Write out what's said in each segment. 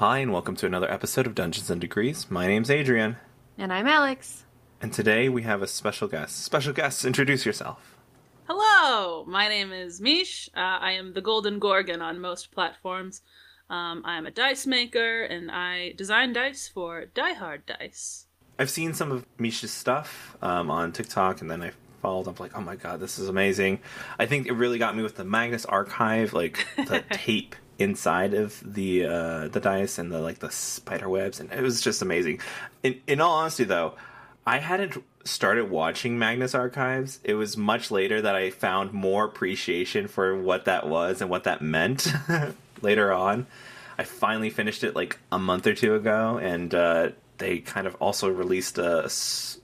Hi, and welcome to another episode of Dungeons and Degrees. My name's Adrian, And I'm Alex. and today we have a special guest. Special guest, introduce yourself. Hello, my name is Mich. Uh, I am the Golden Gorgon on most platforms. Um, I am a dice maker, and I design dice for Die Hard Dice. I've seen some of Mich's stuff um, on TikTok, and then I followed up like, oh my god, this is amazing. I think it really got me with the Magnus Archive, like the tape inside of the uh, the dice and the like the spider webs, and it was just amazing. In in all honesty, though, I hadn't started watching Magnus Archives. It was much later that I found more appreciation for what that was and what that meant. later on, I finally finished it like a month or two ago, and uh, they kind of also released a s-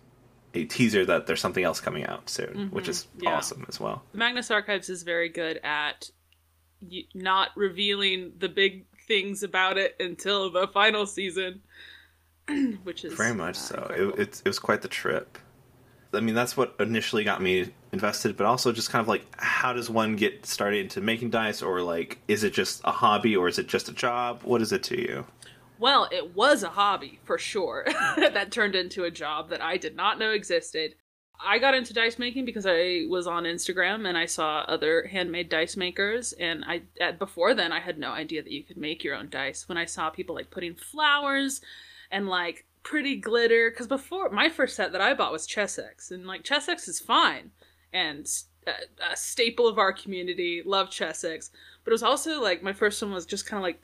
a teaser that there's something else coming out soon, which is yeah. awesome as well. Magnus Archives is very good at not revealing the big things about it until the final season, which is Very much uh, so. It, it, it was quite the trip. I mean, that's what initially got me invested, but also just kind of like, how does one get started into making dice, or like, is it just a hobby, or is it just a job? What is it to you? Well, it was a hobby for sure that turned into a job that I did not know existed. I got into dice making because I was on Instagram and I saw other handmade dice makers and I at, before then I had no idea that you could make your own dice. When I saw people like putting flowers and like pretty glitter cuz before my first set that I bought was Chessex and like Chessex is fine and a, a staple of our community, love Chessex, but it was also like my first one was just kind of like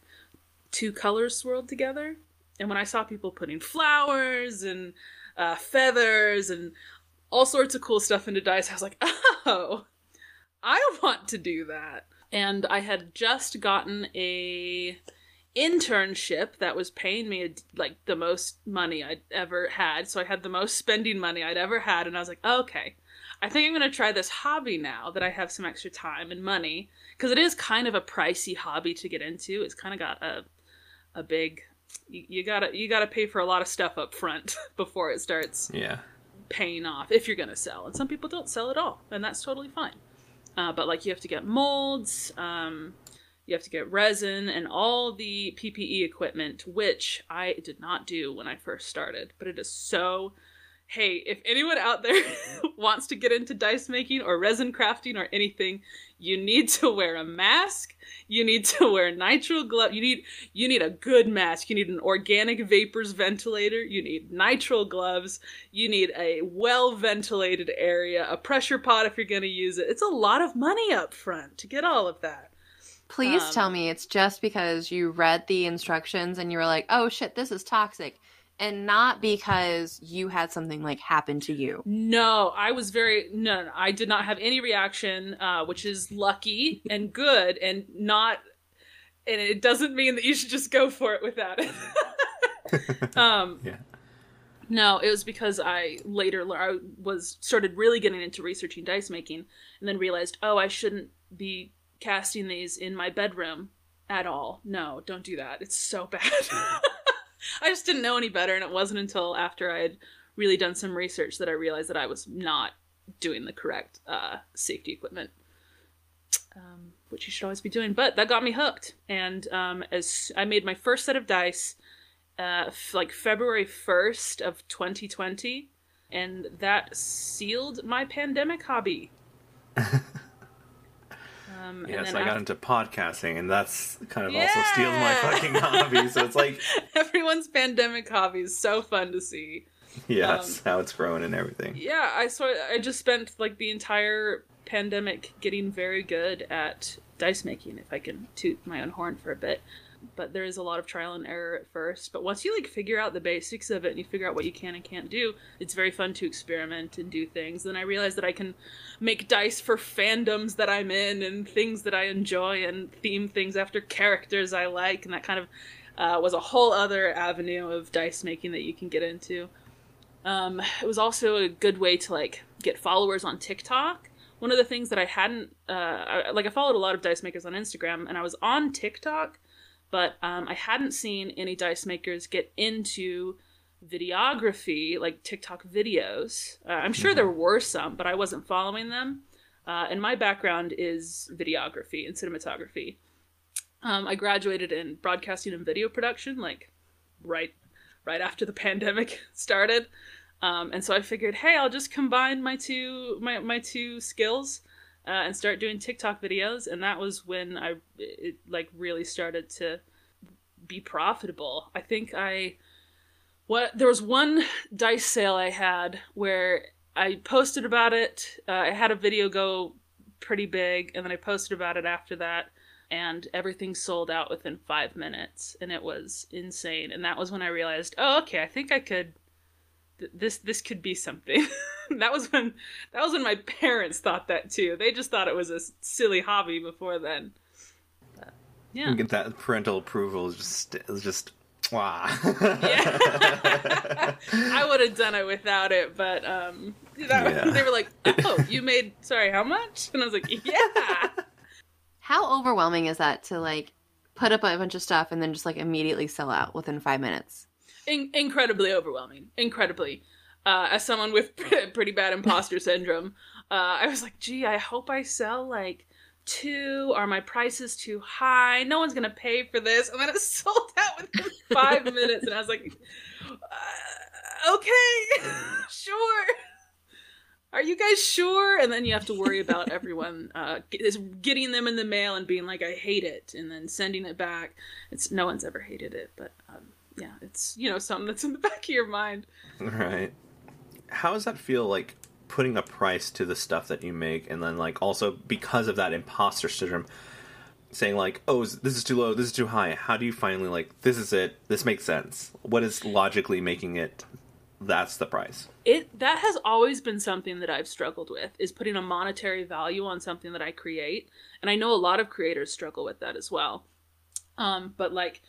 two colors swirled together. And when I saw people putting flowers and uh, feathers and all sorts of cool stuff into dice, I was like, oh, I want to do that. And I had just gotten a internship that was paying me like the most money I'd ever had. So I had the most spending money I'd ever had. And I was like, okay, I think I'm going to try this hobby now that I have some extra time and money. Because it is kind of a pricey hobby to get into. It's kind of got a a big you gotta you gotta pay for a lot of stuff up front before it starts Yeah. Paying off if you're gonna sell and some people don't sell at all and that's totally fine. Uh, but like you have to get molds um, you have to get resin and all the ppe equipment which i did not do when i first started but it is so hey if anyone out there wants to get into dice making or resin crafting or anything you need to wear a mask. You need to wear nitrile glove you need you need a good mask. You need an organic vapors ventilator. You need nitrile gloves. You need a well ventilated area a pressure pot if you're going to use it. It's a lot of money up front to get all of that. Please Um, tell me it's just because you read the instructions and you were like, oh shit, this is toxic. And not because you had something like happen to you. No, I was very no, no, no, I did not have any reaction, uh, which is lucky and good, and not, and it doesn't mean that you should just go for it without it. um, Yeah. no, it was because I later lear- I was started really getting into researching dice making, and then realized, oh, I shouldn't be casting these in my bedroom at all. No, don't do that. It's so bad. I just didn't know any better, and it wasn't until after I had really done some research that I realized that I was not doing the correct uh, safety equipment, um, which you should always be doing. But that got me hooked, and um, as I made my first set of dice, uh, f- like February first of 2020, and that sealed my pandemic hobby. Um, Yes, then I got into podcasting, and that's kind of also steals my fucking hobby. So it's like, everyone's pandemic hobby is so fun to see. yes, Um, how it's growing and everything. Yeah, I saw. I just spent like the entire pandemic getting very good at dice making. If I can toot my own horn for a bit, but there is a lot of trial and error at first. But once you like figure out the basics of it and you figure out what you can and can't do, it's very fun to experiment and do things. Then I realized that I can make dice for fandoms that I'm in and things that I enjoy and theme things after characters I like, and that kind of uh, was a whole other avenue of dice making that you can get into. Um, it was also a good way to like get followers on TikTok. One of the things that I hadn't, uh, I, like I followed a lot of dice makers on Instagram, and I was on TikTok, but um, I hadn't seen any dice makers get into videography, like TikTok videos. Uh, I'm sure there were some, but I wasn't following them. Uh, and my background is videography and cinematography. Um, I graduated in broadcasting and video production, like right right after the pandemic started. Um, and so I figured, hey, I'll just combine my two my, my two skills uh, and start doing TikTok videos. And that was when I it, like really started to be profitable. I think I what there was one dice sale I had where I posted about it. Uh, I had a video go pretty big, and then I posted about it after that, and everything sold out within five minutes, and it was insane. And that was when I realized, oh, okay, I think I could this this could be something. that was when that was when my parents thought that too. They just thought it was a silly hobby before then. But, yeah, get that parental approval is just is just wow. yeah, I would have done it without it, but um, that, yeah. they were like, "Oh, you made sorry, how much?" And I was like, "Yeah." How overwhelming is that to like put up a bunch of stuff and then just like immediately sell out within five minutes? In- incredibly overwhelming. Incredibly. Uh, as someone with pretty bad imposter syndrome, uh, I was like, gee, I hope I sell like two. Are my prices too high? No one's gonna pay for this. And then it sold out within five minutes, and I was like, uh, okay, sure. Are you guys sure? And then you have to worry about everyone uh, getting them in the mail and being like, I hate it, and then sending it back. It's no one's ever hated it, but um, yeah, it's you know something that's in the back of your mind. Right. How does that feel like putting a price to the stuff that you make, and then like also because of that imposter syndrome, saying like, "Oh, this is too low, this is too high." How do you finally like, "This is it, this makes sense"? What is logically making it? That's the price. It that has always been something that I've struggled with is putting a monetary value on something that I create, and I know a lot of creators struggle with that as well. Um, but like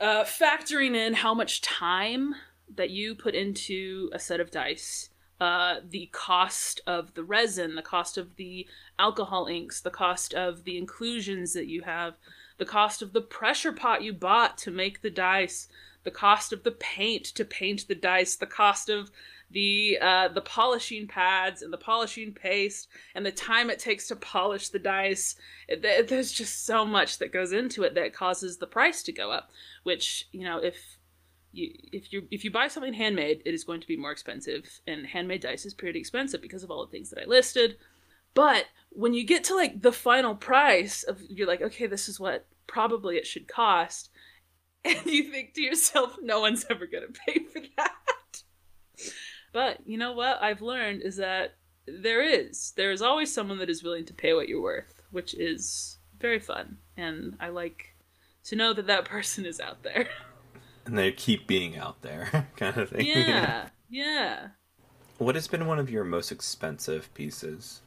uh, factoring in how much time that you put into a set of dice, uh, the cost of the resin, the cost of the alcohol inks, the cost of the inclusions that you have, the cost of the pressure pot you bought to make the dice, the cost of the paint to paint the dice, the cost of the uh, the polishing pads and the polishing paste and the time it takes to polish the dice. There's just so much that goes into it that causes the price to go up. Which you know, if you if you if you buy something handmade, it is going to be more expensive, and handmade dice is pretty expensive because of all the things that I listed. But when you get to like the final price of you're like, okay, this is what probably it should cost, and you think to yourself, no one's ever gonna pay for that. But you know what I've learned is that there is. There is always someone that is willing to pay what you're worth, which is very fun. And I like to know that that person is out there. And they keep being out there, kind of thing. Yeah, yeah. What has been one of your most expensive pieces?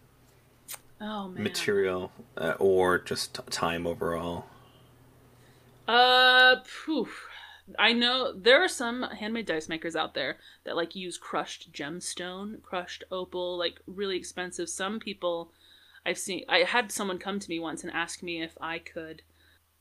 Oh man. Material uh, or just time overall? Uh, poof. I know there are some handmade dice makers out there that like use crushed gemstone, crushed opal, like really expensive. Some people I've seen I had someone come to me once and ask me if I could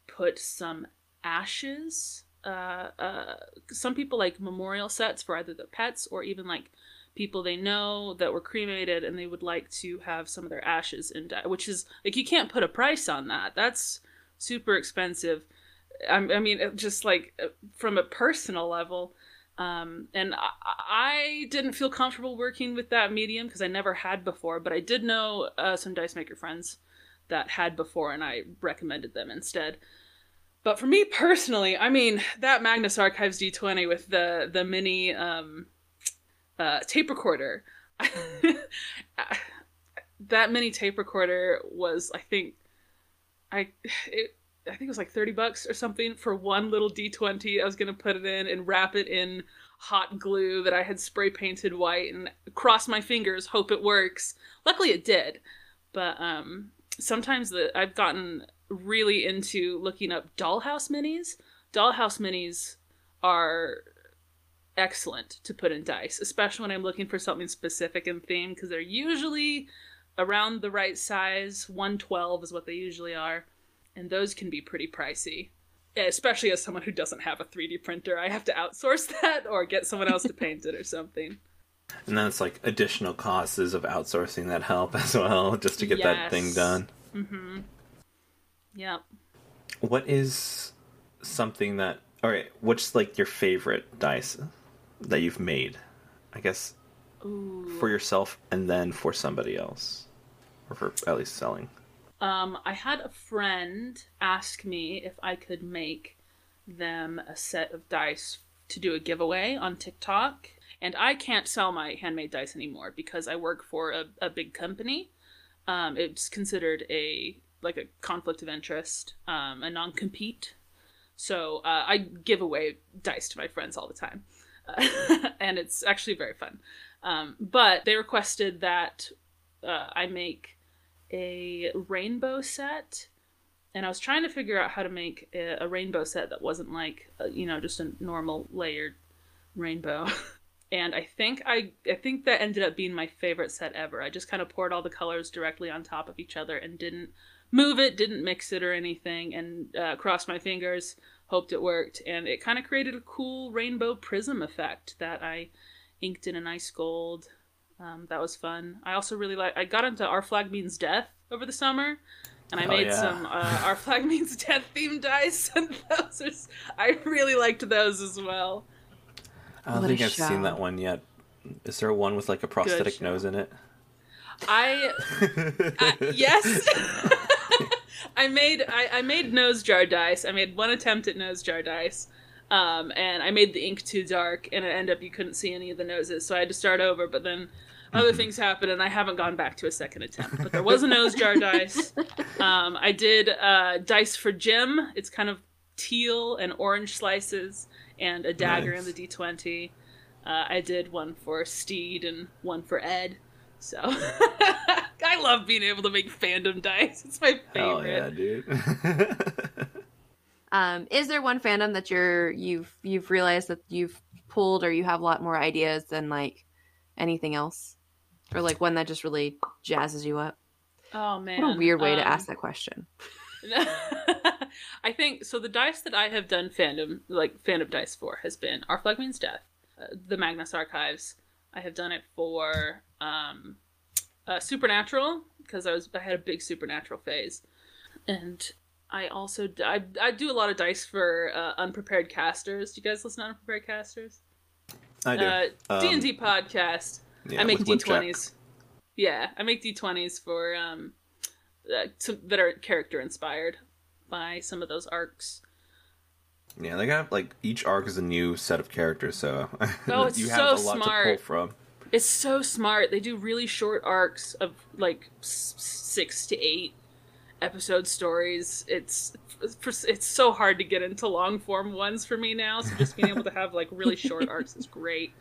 put some ashes uh, uh, some people like memorial sets for either their pets or even like people they know that were cremated and they would like to have some of their ashes in di- which is like you can't put a price on that that's super expensive I, I mean, just like uh, from a personal level. Um, and I, I, didn't feel comfortable working with that medium because I never had before, but I did know uh, some dice maker friends that had before, and I recommended them instead. But for me personally, I mean, that Magnus Archives D20 with the the mini um, uh, tape recorder, that mini tape recorder was, I think, I it, I think it was like 30 bucks or something for one little D20. I was going to put it in and wrap it in hot glue that I had spray painted white and cross my fingers, hope it works. Luckily it did. But um, sometimes the, I've gotten really into looking up dollhouse minis. Dollhouse minis are excellent to put in dice, especially when I'm looking for something specific and theme because they're usually around the right size. 112 is what they usually are and those can be pretty pricey especially as someone who doesn't have a 3d printer i have to outsource that or get someone else to paint it or something and then it's like additional costs of outsourcing that help as well just to get yes. that thing done mm-hmm yep What is something that? All right, what's like your favorite dice that you've made? I guess Ooh. for yourself and then for somebody else, or for at least selling. Um, I had a friend ask me if I could make them a set of dice to do a giveaway on TikTok. And I can't sell my handmade dice anymore because I work for a, a big company. Um, it's considered a like a conflict of interest, um, a non compete. So uh, I give away dice to my friends all the time, uh, and it's actually very fun. Um, but they requested that uh, I make a rainbow set and i was trying to figure out how to make a, a rainbow set that wasn't like uh, you know just a normal layered rainbow. And i think i i think that ended up being my favorite set ever. I just kind of poured all the colors directly on top of each other and didn't move it didn't mix it or anything and uh, crossed my fingers hoped it worked and it kind of created a cool rainbow prism effect that i inked in a nice gold um, that was fun. I also really like. I got into Our Flag Means Death over the summer, and I Oh, made yeah. some uh, Our Flag Means Death themed dice, and those are. I really liked those as well. I don't What think I've show. seen that one yet. Is there one with like a prosthetic nose in it? I Uh, yes. I made I, I made nose jar dice. I made one attempt at nose jar dice. Um, and I made the ink too dark, and it ended up you couldn't see any of the noses, so I had to start over. But then other things happened, and I haven't gone back to a second attempt. But there was a nose jar dice. Um, I did uh, dice for Jim. It's kind of teal and orange slices, and a dagger Nice. in the d20. Uh, I did one for Stede and one for Ed. So I love being able to make fandom dice. It's my Hell favorite. yeah, dude. Um, is there one fandom that you're you've you've realized that you've pulled or you have a lot more ideas than like anything else, or like one that just really jazzes you up? Oh man, What a weird way to Um, ask that question. I think so. The dice that I have done fandom, like fandom dice for, has been Our Flag Means Death, uh, the Magnus Archives. I have done it for um, uh, Supernatural because I was I had a big Supernatural phase, and I also I, I do a lot of dice for uh, unprepared casters. Do you guys listen to unprepared casters? I do. Uh, Um, D and D podcast. yeah, I make D twenties. Yeah, I make D twenties for um, uh, to, that are character inspired by some of those arcs. Yeah, they got like each arc is a new set of characters, so Oh, it's you have so a lot to smart. pull from. It's so smart. They do really short arcs of like s- six to eight episode stories. It's it's so hard to get into long form ones for me now. So just being able to have like really short arcs is great.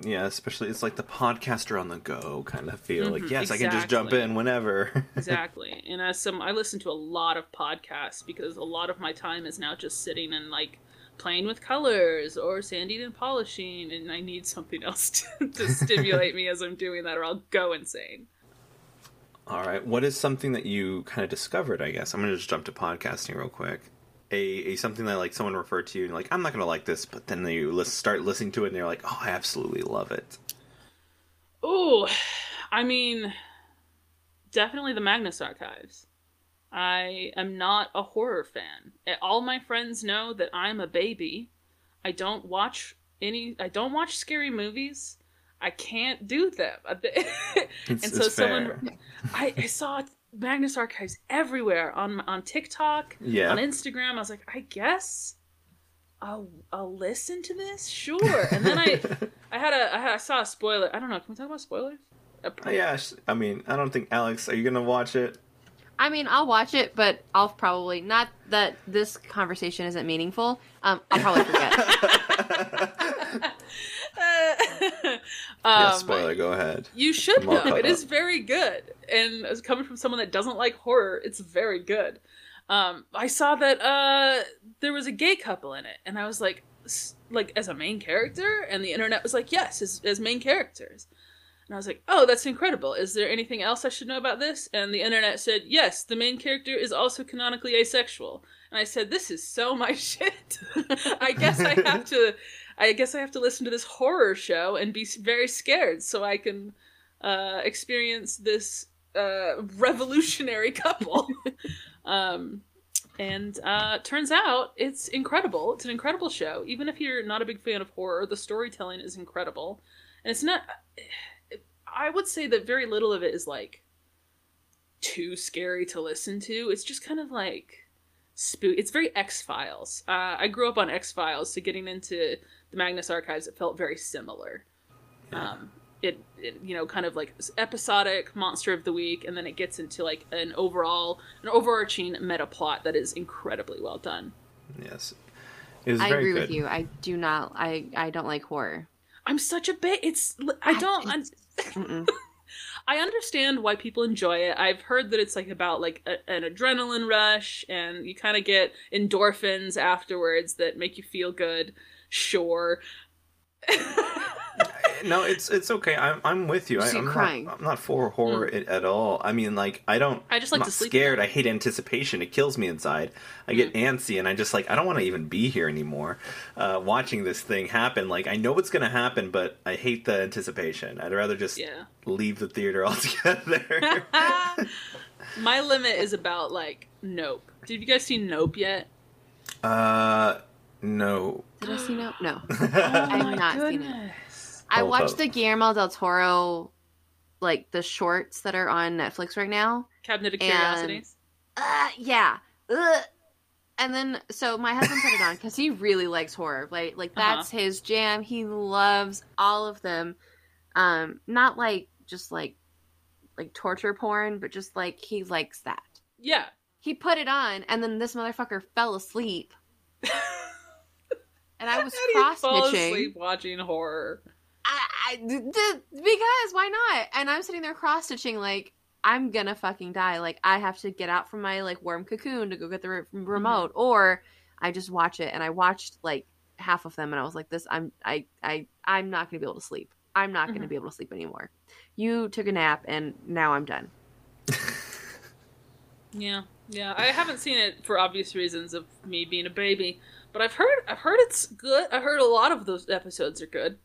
Yeah, especially it's like the podcaster on the go kind of feel. like Mhm, yes, I can just jump in whenever. exactly and as some i listen to a lot of podcasts because a lot of my time is now just sitting and like playing with colors or sanding and polishing and i need something else to, to stimulate me as i'm doing that or i'll go insane All right, what is something that you kind of discovered? I guess I'm gonna just jump to podcasting real quick. A, a something that like someone referred to you and like I'm not gonna like this, but then you lis- start listening to it and you're like, oh, I absolutely love it. oh i mean definitely the magnus archives i am not a horror fan all my friends know that i'm a baby i don't watch any i don't watch scary movies i can't do them It's, And so it's someone- fair. I, I saw Magnus Archives everywhere on on TikTok, Yeah. on Instagram. I was like, I guess I'll I'll listen to this, sure. And then I I had a I, had, I saw a spoiler. I don't know. Can we talk about spoilers? Oh, yeah, I mean, I don't think Alex. Are you gonna watch it? I mean, I'll watch it, but I'll probably not that this conversation isn't meaningful. Um, I'll probably forget. yeah, yeah, spoiler. Go ahead. You should I'm all though. caught It is up. very good, and as coming from someone that doesn't like horror, it's very good. Um, I saw that uh, there was a gay couple in it, and I was like, s- like as a main character, and the internet was like, yes, as, as main characters. And I was like, oh, that's incredible. Is there anything else I should know about this? And the internet said, yes, the main character is also canonically asexual. And I said, this is so my shit. I guess I have to. I guess I have to listen to this horror show and be very scared so I can uh, experience this uh, revolutionary couple. um, And uh, turns out it's incredible. It's an incredible show. Even if you're not a big fan of horror, the storytelling is incredible. And it's not. I would say that very little of it is like too scary to listen to. It's just kind of like spook. It's very X Files. Uh, I grew up on X Files, so getting into the Magnus Archives, it felt very similar. Um, it, it, you know, kind of like episodic monster of the week, and then it gets into like an overall, an overarching meta plot that is incredibly well done. Yes, it was I very agree good. with you. I do not. I I don't like horror. I'm such a bit. It's I don't. I, I understand why people enjoy it. I've heard that it's like about like a, an adrenaline rush, and you kind of get endorphins afterwards that make you feel good. Sure. No, it's it's okay. I'm I'm with you. I, I'm crying. not I'm not for horror it, at all. I mean, like I don't. I just like I'm to not sleep scared. I hate anticipation. It kills me inside. I get antsy, and I just like I don't want to even be here anymore. Uh, watching this thing happen, like I know what's going to happen, but I hate the anticipation. I'd rather just Yeah. leave the theater altogether. My limit is about like Nope. Did you guys see Nope yet? uh, no. Did I see no? No. Oh I've my not seen it. goodness. I watched the Guillermo del Toro, like the shorts that are on Netflix right now. Cabinet of And- Curiosities. Uh, yeah. Ugh. And then, so my husband put it on because he really likes horror. Like, like Uh-huh. that's his jam. He loves all of them. Um, not like just like like torture porn, but just like he likes that. Yeah. He put it on, and then this motherfucker fell asleep, and I was How do you cross stitching. asleep watching horror? I, I d- d- because why not? And I'm sitting there cross stitching like I'm gonna fucking die. Like I have to get out from my like warm cocoon to go get the re- remote, or I just watch it. And I watched like half of them, and I was like, "This, I'm, I, I, I'm not gonna be able to sleep. I'm not gonna Mhm. be able to sleep anymore." You took a nap, and now I'm done. Yeah, yeah. I haven't seen it for obvious reasons of me being a baby, but I've heard I've heard it's good. I heard a lot of those episodes are good.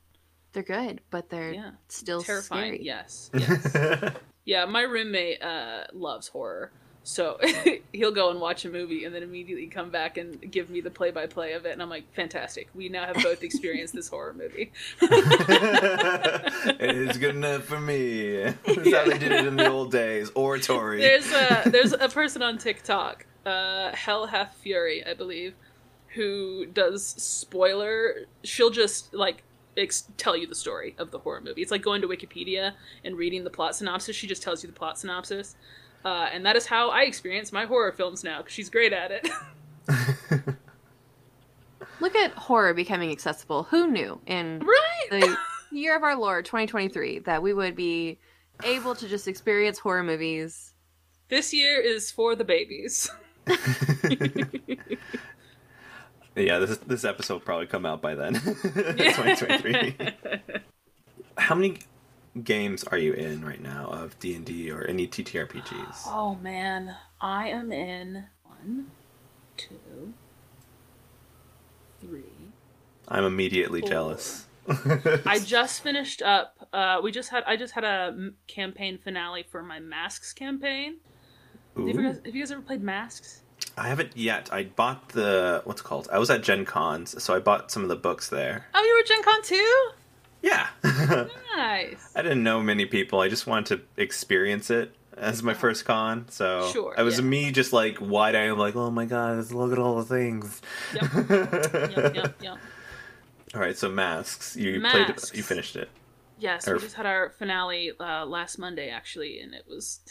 They're good, but they're Yeah, still terrifying. scary. Yes, yes. yeah, my roommate uh, loves horror, so he'll go and watch a movie and then immediately come back and give me the play-by-play of it, and I'm like, fantastic. We now have both experienced this horror movie. it is good enough for me. That's how they did it in the old days. Oratory. There's a there's a person on TikTok, uh, Hell Hath Fury, I believe, who does spoiler. She'll just like ex- tell you the story of the horror movie. It's like going to Wikipedia and reading the plot synopsis. She just tells you the plot synopsis, uh, and that is how I experience my horror films now. Because she's great at it. Look at horror becoming accessible. Who knew in right. the year of our Lord 2023 that we would be able to just experience horror movies? This year is for the babies. yeah, this this episode will probably come out by then. 2023. How many games are you in right now of D and D or any TTRPGs? Oh man, I am in one, two, three. I'm immediately Four. jealous. I just finished up. Uh, we just had. I just had a campaign finale for my masks campaign. Have you, guys, have you guys ever played masks? I haven't yet. I bought the what's it called. I was at Gen Cons, so I bought some of the books there. Oh, you were at Gen Con too. Yeah. Nice. I didn't know many people. I just wanted to experience it as my first con. So Sure, it was yeah. me just like wide eyed, like, oh my god, look at all the things. Yep. Yep. Yep. Yep. All right, so masks. You Masks. played. You finished it. Yes, Or- we just had our finale uh, last Monday actually, and it was.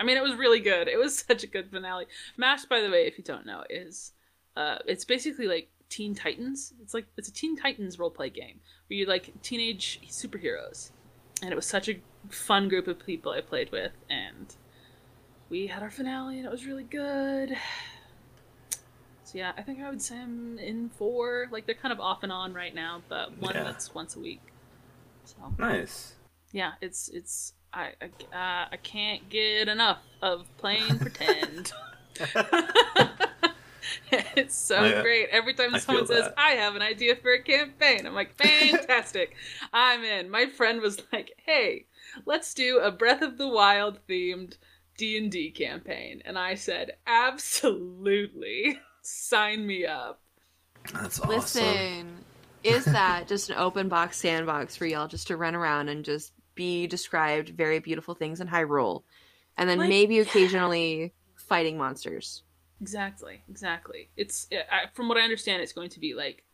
I mean, it was really good. It was such a good finale. Masks, by the way, if you don't know, is uh, it's basically like Teen Titans. It's like it's a Teen Titans role play game where you like teenage superheroes, and it was such a fun group of people I played with, and we had our finale, and it was really good. So yeah, I think I would say I'm in four. Like they're kind of off and on right now, but one Yeah. that's once a week. So Nice. yeah, it's it's I I, uh, I can't get enough of playing pretend. it's so I, great. Every time I someone says, that. "I have an idea for a campaign," I'm like, "Fantastic! I'm in." My friend was like, "Hey, let's do a Breath of the Wild themed D&D campaign and I said absolutely sign me up. That's awesome. Listen, is that just an open box sandbox for y'all just to run around and just be described very beautiful things in Hyrule, and then Like, maybe yeah. occasionally fighting monsters? Exactly, exactly. It's I, from what I understand, it's going to be like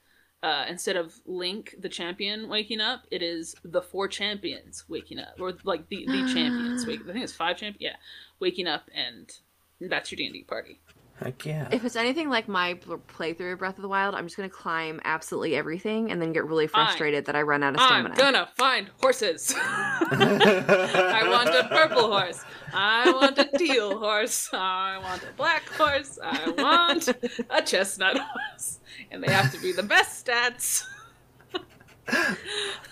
uh, instead of Link the champion waking up, it is the four champions waking up, or like the the champions. Wake, I think it's five champions. Yeah, waking up, and that's your D and D party. Heck yeah. If it's anything like my playthrough of Breath of the Wild, I'm just gonna climb absolutely everything and then get really frustrated that I run out of I'm stamina. gonna find horses. I want a purple horse. I want a teal horse. I want a black horse. I want a chestnut horse. And they have to be the best stats.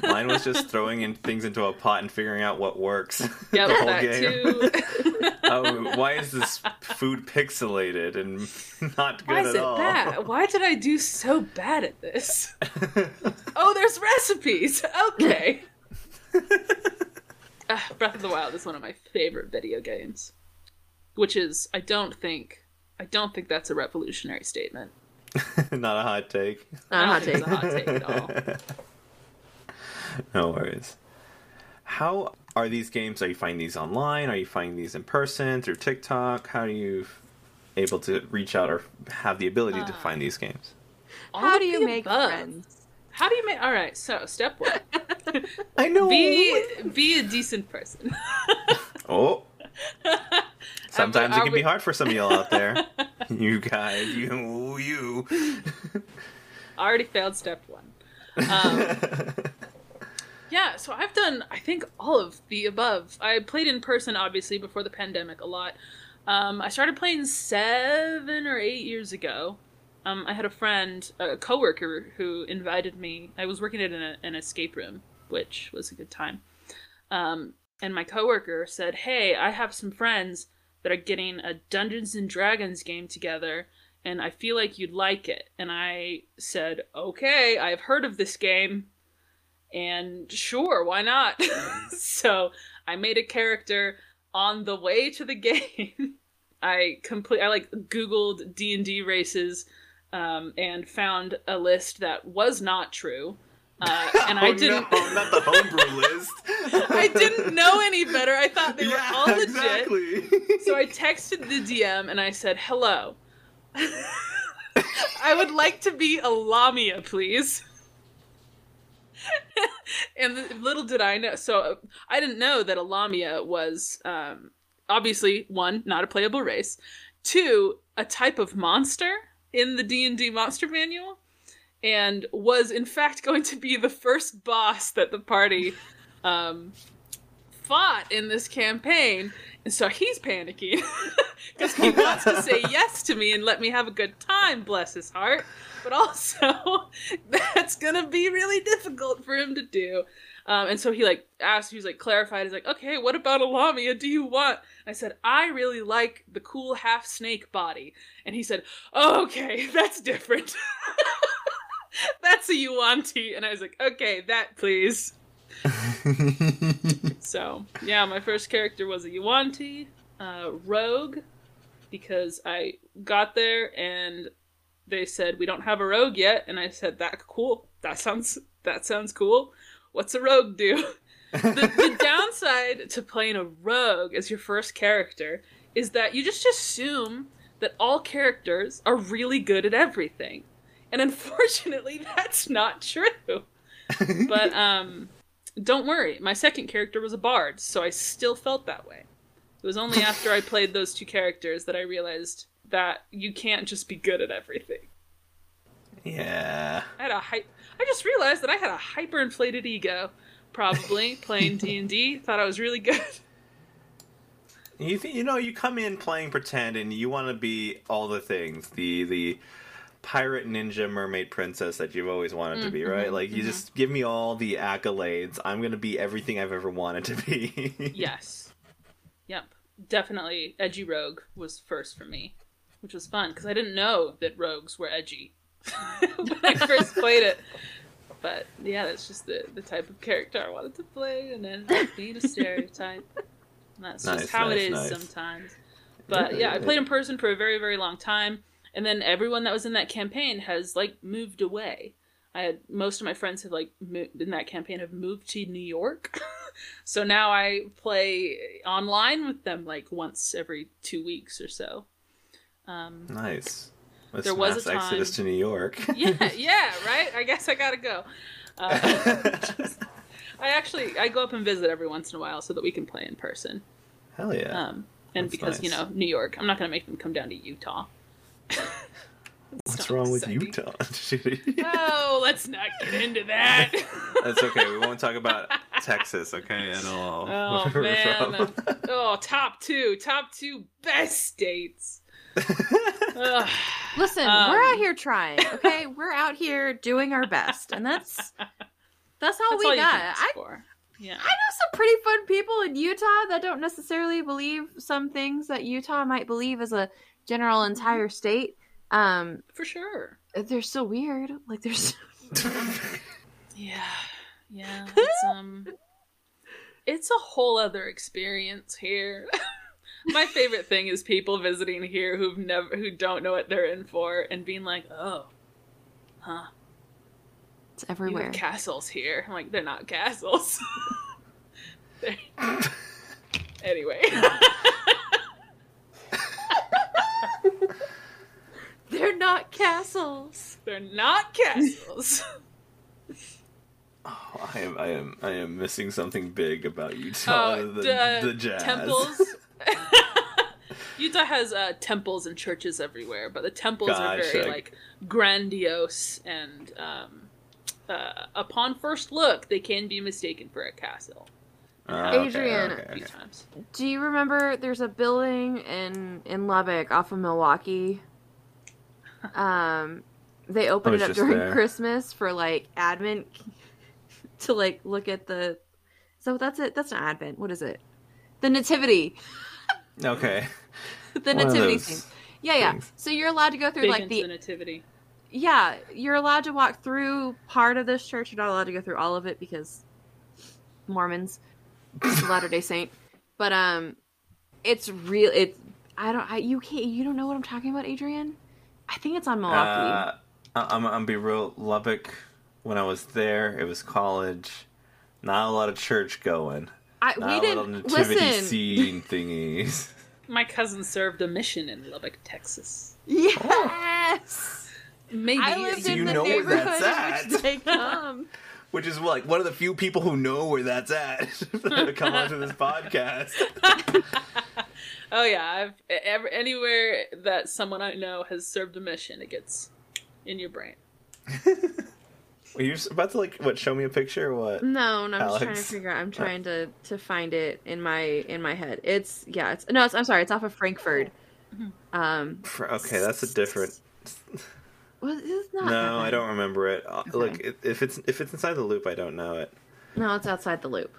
Mine was just throwing in things into a pot and figuring out what works. Yep, the whole that game. too. oh, why is this food pixelated and not good Why is at it all? bad? Why did I do so bad at this? Oh, there's recipes. Okay. Ah, Breath of the Wild is one of my favorite video games, which is I don't think I don't think that's a revolutionary statement. not a hot take. Not a I hot take. a hot take at all. No worries. How are these games? Are you finding these online? Are you finding these in person through TikTok? How are you able to reach out or have the ability to Ah. find these games? How do you make above. friends? How do you make? All right, so step one: I know. be be a decent person. Oh. Sometimes it can we- be hard for some of y'all out there. you guys, you, you. I already failed step one. Um, yeah, so I've done, I think, all of the above. I played in person, obviously, before the pandemic a lot. Um, I started playing seven or eight years ago. Um, I had a friend, a coworker, who invited me. I was working at an, an escape room, which was a good time. Um, and my coworker said, "Hey, I have some friends that are getting a Dungeons and Dragons game together, and I feel like you'd like it." And I said, "Okay, I've heard of this game, and sure, why not?" so I made a character on the way to the game. I complete. I like Googled D and D races, um, and found a list that was not true. Uh, and I Oh, didn't. No, not the homebrew list. I didn't know any better. I thought they were all legit. exactly. So I texted the DM and I said, "Hello, I would like to be a Lamia, please." And little did I know, so I didn't know that a Lamia was um, obviously one not a playable race, two a type of monster in the D and D monster manual, and was in fact going to be the first boss that the party um, fought in this campaign. And so he's panicking because he wants to say yes to me and let me have a good time, bless his heart. But also, that's gonna be really difficult for him to do. Um, and so he like asked, he was like clarified. He's like, okay, what about a Lamia? Do you want? I said, I really like the cool half snake body. And he said, okay, that's different. that's a Yuan-ti. And I was like, okay, that please. So yeah, my first character was a Yuan-ti, uh, rogue, because I got there and they said we don't have a rogue yet, and I said that cool. That sounds that sounds cool. What's a rogue do? the, the downside to playing a rogue as your first character is that you just assume that all characters are really good at everything, and unfortunately, that's not true. But um, don't worry, my second character was a bard, so I still felt that way. It was only after I played those two characters that I realized that you can't just be good at everything. yeah. I had a hype. I just realized that I had a hyperinflated ego, probably playing D and D. Thought I was really good. You you know you come in playing pretend and you want to be all the things the the pirate ninja mermaid princess that you've always wanted to be mm-hmm, right like you mm-hmm. just give me all the accolades I'm gonna be everything I've ever wanted to be yes. Yep. Definitely, edgy rogue was first for me, which was fun because I didn't know that rogues were edgy when I first played it. But yeah, that's just the the type of character I wanted to play, and then being a stereotype. And that's Nice, just how nice, it is nice. sometimes. But yeah, I played in person for a very, very long time, and then everyone that was in that campaign has like moved away. I had most of my friends have like in that campaign have moved to New York, so now I play online with them like once every two weeks or so. Um, Nice. There was a time- exodus to New York. yeah, yeah, right. I guess I gotta go. Uh, I actually I go up and visit every once in a while so that we can play in person. Hell yeah. Um, and That's because you know New York, I'm not gonna make them come down to Utah. It's What's not wrong with. Utah? Oh, let's not get into that. That's okay. We won't talk about Texas, okay, at all. Oh man. oh, top two, top two best states. Listen, Um, we're out here trying. Okay, we're out here doing our best, and that's that's all That's we all got. I. Yeah. I know some pretty fun people in Utah that don't necessarily believe some things that Utah might believe as a general entire state. Um, For sure. they're so weird. Like there's so Yeah. Yeah. It's um it's a whole other experience here. My favorite thing is people visiting here who've never who don't know what they're in for and being like, "Oh, huh? it's You everywhere. have castles here." I'm like, "They're not castles." They're- anyway, They're not castles. they're not castles. Oh, I am, I am, I am missing something big about Utah. Oh, the, duh, the jazz. temples. Utah has uh, temples and churches everywhere, but the temples are very Gotcha. like grandiose and um, uh, upon first look, they can be mistaken for a castle. Oh, okay, Adrian. okay, okay. Do you remember there's a building in in Lubbock off of Milwaukee? Um, they opened it up during there. Christmas for like Advent to like look at the. So that's it. That's not Advent. What is it? The Nativity. Okay. The One Nativity those thing. Yeah, yeah. things. So you're allowed to go through Big like the the nativity. yeah, you're allowed to walk through part of this church. You're not allowed to go through all of it because Mormons, Latter Day Saint. But um, it's real. It's I don't. I, you can't. You don't know what I'm talking about, Adrian. I think it's on Milwaukee. Uh, I- I'm, I'm be real. Lubbock. When I was there, it was college. Not a lot of church going. I Not we a little didn't nativity listen. scene thingies. My cousin served a mission in Lubbock, Texas. Yes, Maybe I lived in you the know where neighborhood that's in which at? they come. Which is like one of the few people who know where that's at that come onto this podcast. Oh yeah, I've ever, anywhere that someone I know has served a mission, it gets in your brain. Were you just about to like what? Show me a picture or what? No, no, I'm just trying to figure out. I'm trying to to find it in my in my head. It's yeah. It's no. It's, I'm sorry. It's off of Frankford. Um. For- Okay, that's a different. Well, it's not. that No, I don't remember it. Uh, Okay. Look, if it's if it's inside the loop, I don't know it No, it's outside the loop.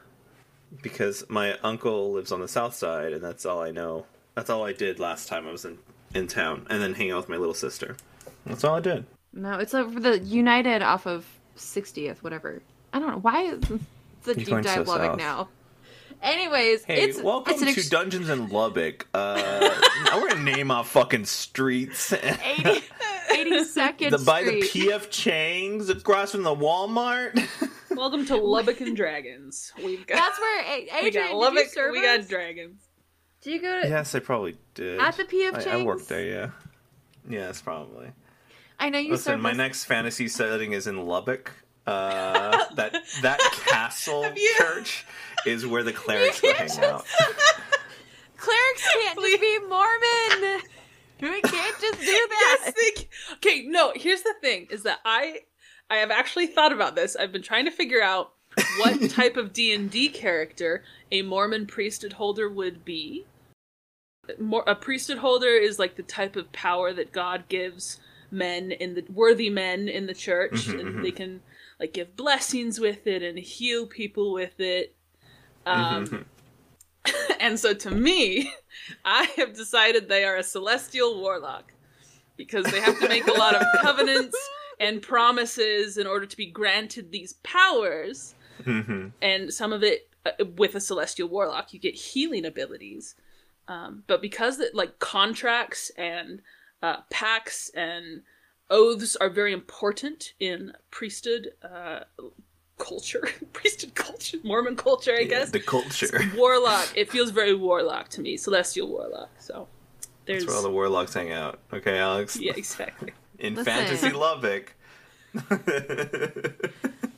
Because my uncle lives on the south side, and that's all I know. That's all I did last time I was in in town, and then hang out with my little sister. That's all I did. No, it's over the United off of 60th, whatever. I don't know why. It's a You're deep going so dive Lubbock south. now. Anyways, Hey, it's welcome it's an to Dungeons in Lubbock. Uh, now we're gonna name off fucking streets. 80, 82nd the, by the PF Chang's across from the Walmart. Welcome to Lubbock and Dragons. We've got That's where A- we Adrian. got did you Lubbock. serve We got dragons. Did you go to? yes, I probably did. At the PF I, I worked there. Yeah. Yes, probably. I know you Listen, served my us- next fantasy setting is in Lubbock. Uh, that that castle you- church is where the clerics You would hang just- out. Clerics can't just be Mormon. We can't just do that. Yes, think. Okay, no. Here's the thing: is that I, I have actually thought about this. I've been trying to figure out what type of D and D character a Mormon priesthood holder would be. More, a priesthood holder is like the type of power that God gives men in the worthy men in the church, Mhm, and mhm. they can like give blessings with it and heal people with it. Um, Mhm. and so to me, I have decided they are a celestial warlock because they have to make a lot of covenants and promises in order to be granted these powers. Mhm. And some of it uh, with a celestial warlock, you get healing abilities. Um, but because that like contracts and uh, pacts and oaths are very important in priesthood uh, culture, priesthood culture, Mormon culture, I guess. the culture. warlock. It feels very warlock to me, celestial warlock. So there's That's where all the warlocks hang out. Okay, Alex. yeah, exactly. In Listen. fantasy Lubbock.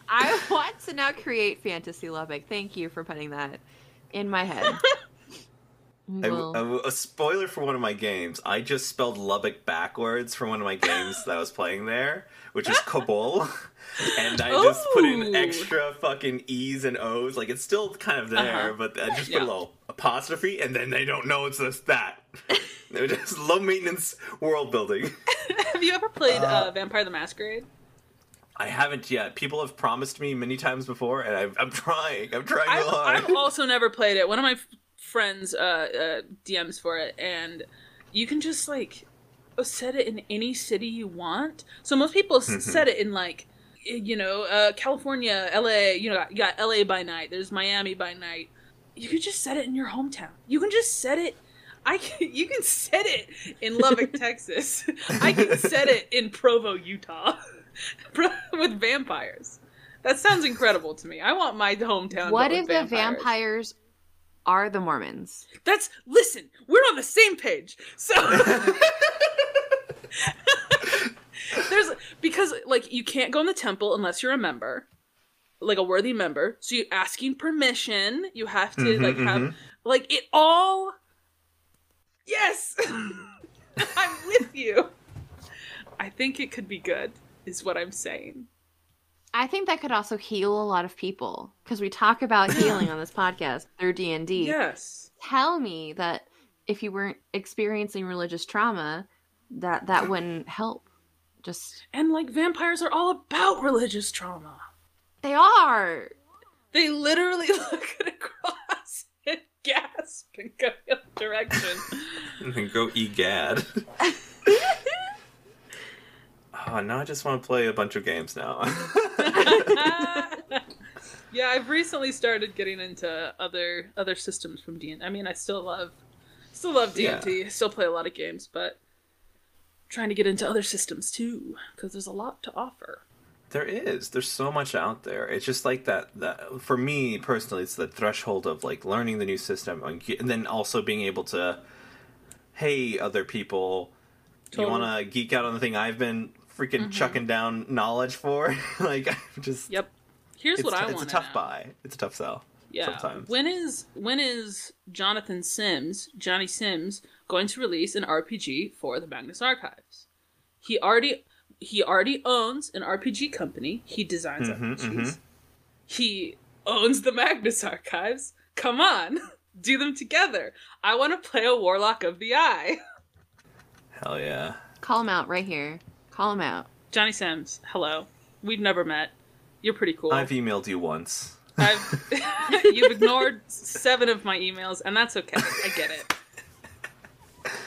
I want to now create Fantasy Lubbock. Thank you for putting that in my head. I- Well, I- a spoiler for one of my games. I just spelled Lubbock backwards for one of my games that I was playing there, which is Kabul. And I just put in extra fucking E's and O's. Like it's still kind of there, Uh-huh. but I just put Yeah. a little apostrophe, and then they don't know it's just that. They're just low maintenance world building. Have you ever played uh, Vampire the Masquerade? I haven't yet. People have promised me many times before, and I've, I'm trying. I'm trying I've, hard. I've also never played it. One of my f- friends uh, uh, DMs for it, and you can just like set it in any city you want. So most people s- set it in like you know uh, California, LA. You know, you got LA by night. There's Miami by night. You can just set it in your hometown. You can just set it. I can, you can set it in Lubbock, Texas. I can set it in Provo, Utah, with vampires. That sounds incredible to me. I want my hometown. what if with the vampires are the Mormons? That's listen. We're on the same page. So there's because like you can't go in the temple unless you're a member, like a worthy member. So you're asking permission. You have to Mhm, like have mhm. like it all. Yes, I'm with you. I think it could be good. Is what I'm saying. I think that could also heal a lot of people because we talk about healing on this podcast through D and D. Yes. Tell me that if you weren't experiencing religious trauma, that that wouldn't help. Just And like vampires are all about religious trauma. they are. They literally look at a cross and gasp and go the other direction. And then go egad. oh, now I just want to play a bunch of games now. yeah, I've recently started getting into other other systems from D. I mean, I still love still love D and D. Still play a lot of games, but trying to get into other systems too because there's a lot to offer. there is. There's so much out there. It's just like that. That for me personally, it's the threshold of like learning the new system and then also being able to, hey, other people, you want to geek out on the thing I've been freaking mm-hmm. chucking down knowledge for? like, I'm just. Yep. Here's what I want. it's a tough buy. It's a tough sell. Yeah. Sometimes. When is when is Jonathan Sims, Johnny Sims, going to release an RPG for the Magnus Archives? He already he already owns an RPG company. He designs Mhm, RPGs. mhm. He owns the Magnus Archives. Come on, do them together. I want to play a Warlock of the Eye. Hell yeah. Call him out right here. Call him out. Johnny Sims, hello. We've never met. You're pretty cool. I've emailed you once. I've you've ignored seven of my emails, and that's okay. I get it.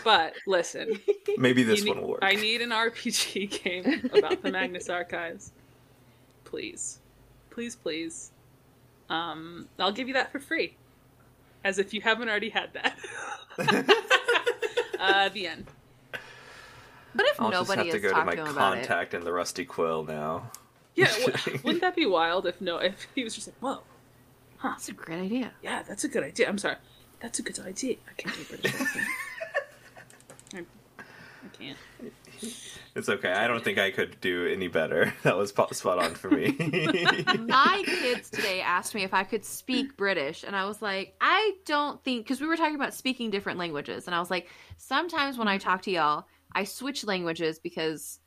But listen, Maybe this you one need- will work. I need an RPG game about the Magnus Archives. Please, please, please. Um, I'll give you that for free, as if you haven't already had that. uh, the end. But if I'll just have to has go to my to him about it? contact and the rusty quill now. Yeah, w- wouldn't that be wild if no, if he was just like, whoa, huh? That's a great idea. yeah, that's a good idea. I'm sorry, that's a good idea. I can't do a British accent. I, I can't. It's okay. I don't think I could do any better. That was spot on for me. My kids today asked me if I could speak British, and I was like, I don't think because we were talking about speaking different languages, and I was like, sometimes when I talk to y'all, I switch languages because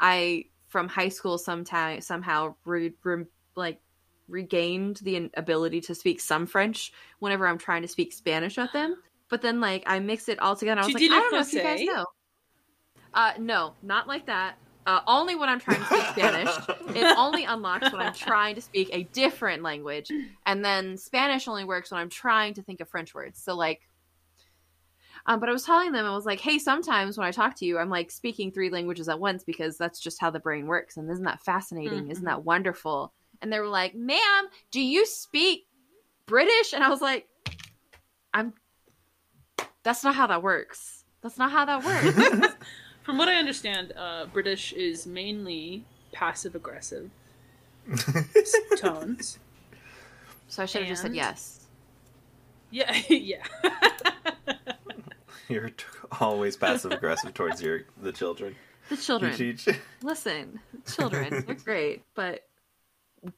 I from high school sometime somehow re, re, like regained the ability to speak some French whenever I'm trying to speak Spanish with them. But then like I mix it all together. I was Tu like, I don't know if you guys know. Uh, no, not like that. Uh, only when I'm trying to speak Spanish. it only unlocks when I'm trying to speak a different language, and then Spanish only works when I'm trying to think of French words. So like, um, but I was telling them I was like, hey, sometimes when I talk to you, I'm like speaking three languages at once because that's just how the brain works, and isn't that fascinating? Isn't Mhm. that wonderful? And they were like, ma'am, do you speak British, and I was like, I'm. That's not how that works. That's not how that works. From what I understand, uh, British is mainly passive aggressive tones. so I should have just said yes. Yeah, yeah. You're t- always passive aggressive towards your the children. The You children. teach. Listen, children, they're great, but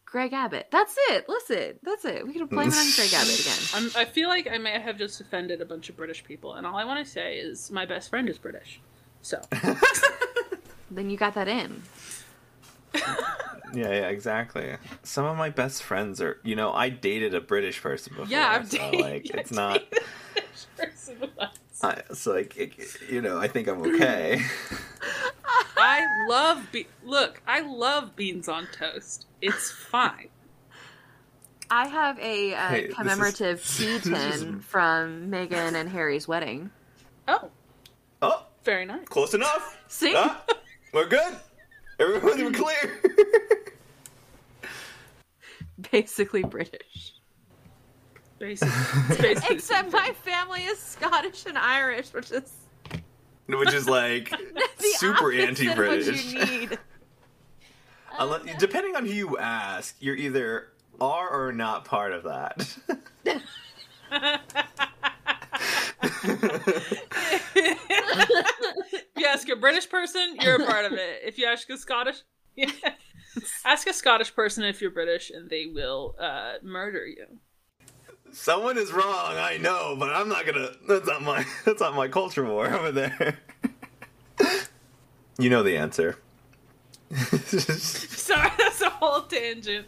Greg Abbott. That's it. Listen, that's it. We can blame it on Greg Abbott again. I'm, I feel like I may have just offended a bunch of British people, and all I want to say is my best friend is British. So, Then you got that in. Yeah, yeah, exactly. Some of my best friends are, you know, I dated a British person before. yeah, I've so, dated. like it's not. dated a British person once. I, it's like it, you know, I think I'm okay. I love be- look. I love beans on toast. It's fine. I have a uh, Hey, this is- commemorative tea this is- tin from Meghan and Harry's wedding. Oh, oh, very nice. close enough. See? Ah, we're good. Everyone's clear. Basically British. Basically, basically Except my family is Scottish and Irish, which is Which is like super anti-British. What you need. Unless, depending on who you ask, you're either are or not part of that. If you ask a British person, you're a part of it. If you ask a Scottish, ask a Scottish person if you're British, and they will uh, murder you. Someone is wrong, I know, but I'm not gonna. That's not my. That's not my culture war over there. you know the answer. Sorry, that's a whole tangent.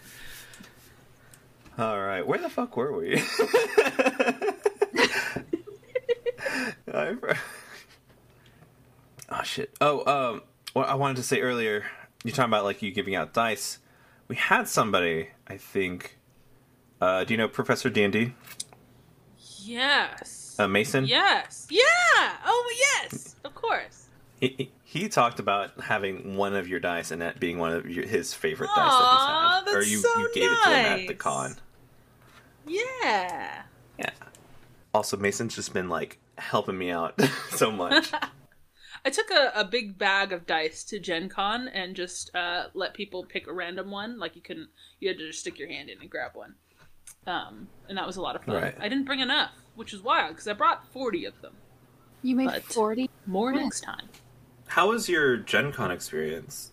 All right, where the fuck were we? I- oh shit. Oh, um, what I wanted to say earlier. you're talking about like you giving out dice? We had somebody, I think. Uh, do you know Professor Dandy? Yes. Uh, Mason. Yes. Yeah. Oh, yes. Of course. He, he- he talked about having one of your dice and that being one of your, his favorite dice that he's had, or you, so you gave it to him at the con. Yeah. Yeah. Also, Mason's just been like helping me out so much. I took a, a big bag of dice to Gen Con and just uh, let people pick a random one. Like you couldn't, you had to just stick your hand in and grab one. Um, and that was a lot of fun. Right. I didn't bring enough, which is wild because I brought 40 of them. You made But- 40? More Yeah. next time. How was your Gen Con experience?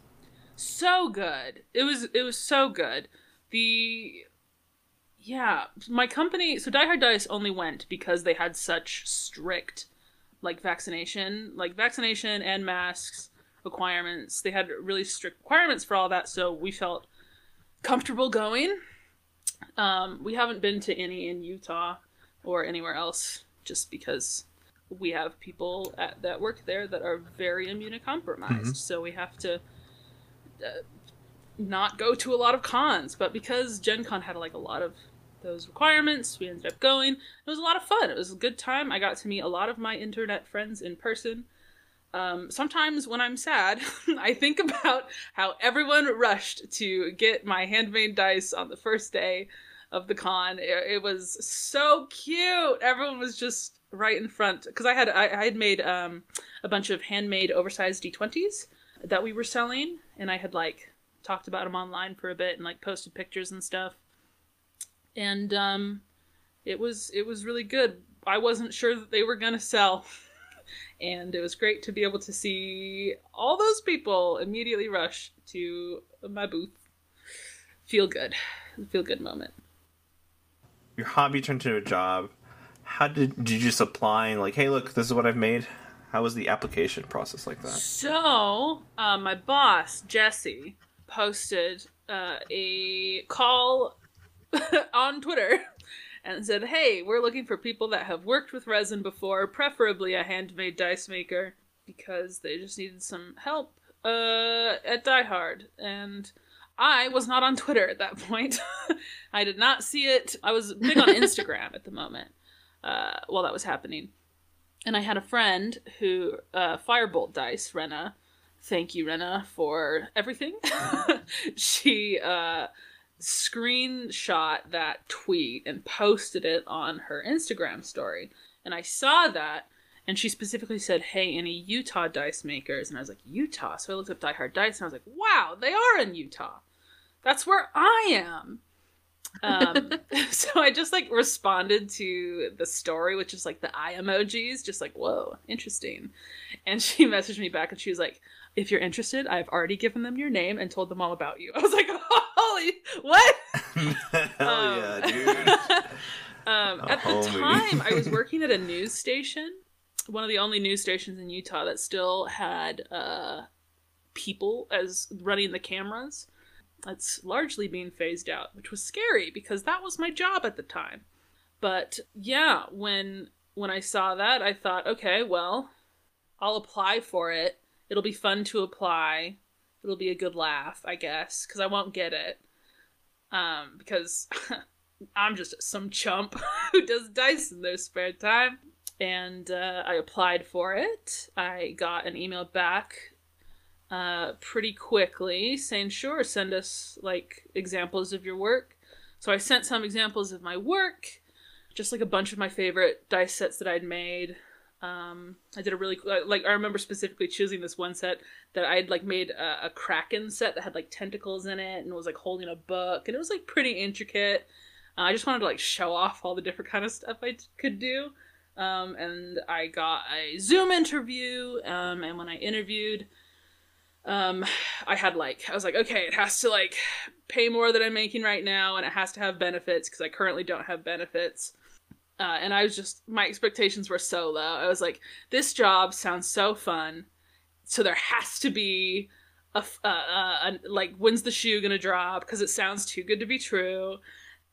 so good. It was it was so good. The yeah, my company so Die Hard Dice only went because they had such strict like vaccination, like vaccination and masks requirements. They had really strict requirements for all that, so we felt comfortable going. Um, we haven't been to any in Utah or anywhere else just because we have people at, that work there that are very immunocompromised. So we have to uh, not go to a lot of cons. But because Gen Con had like a lot of those requirements, we ended up going. It was a lot of fun. It was a good time. I got to meet a lot of my internet friends in person. Um, sometimes when I'm sad, I think about how everyone rushed to get my handmade dice on the first day of the con. It, it was so cute. Everyone was just right in front because I had I, I had made um, a bunch of handmade oversized D20s that we were selling, and I had like talked about them online for a bit and like posted pictures and stuff. And um, it was it was really good. I wasn't sure that they were gonna sell. and it was great to be able to see all those people immediately rush to my booth. Feel good, feel good moment. Your hobby turned into a job. How did did you just apply and like, hey, look, this is what I've made? How was the application process like that? So, uh, my boss Jesse posted uh, a call on Twitter and said, "Hey, we're looking for people that have worked with resin before, preferably a handmade dice maker, because they just needed some help uh, at Die Hard." And I was not on Twitter at that point. I did not see it. I was big on Instagram at the moment uh, while that was happening. And I had a friend who, uh, Firebolt Dice, Rena, thank you, Rena, for everything. she uh, screenshot that tweet and posted it on her Instagram story. And I saw that, and she specifically said, Hey, any Utah dice makers? And I was like, Utah? So I looked up Die Hard Dice, and I was like, Wow, they are in Utah. That's where I am. um, so I just like responded to the story, which is like the eye emojis, just like, whoa, interesting. And she messaged me back and she was like, if you're interested, I've already given them your name and told them all about you. I was like, holy, what? Hell Um, yeah, dude. um, at the time, I was working at a news station, one of the only news stations in Utah that still had uh, people as running the cameras. That's largely being phased out, which was scary because that was my job at the time. But yeah, when when I saw that, I thought, okay, well, I'll apply for it. It'll be fun to apply. It'll be a good laugh, I guess, because I won't get it. Um, because I'm just some chump who does dice in their spare time. And uh, I applied for it. I got an email back uh, pretty quickly saying, sure, send us like examples of your work. So I sent some examples of my work, just like a bunch of my favorite dice sets that I'd made. Um, I did a really like I remember specifically choosing this one set that I had like made a, a kraken set that had like tentacles in it and was like holding a book and it was like pretty intricate. Uh, I just wanted to like show off all the different kind of stuff I t- could do. Um, and I got a Zoom interview. Um, and when I interviewed, um, I had like I was like, okay, it has to like pay more than I'm making right now, and it has to have benefits because I currently don't have benefits. Uh, and I was just my expectations were so low. I was like, this job sounds so fun, so there has to be a, f- uh, uh, a like when's the shoe gonna drop because it sounds too good to be true.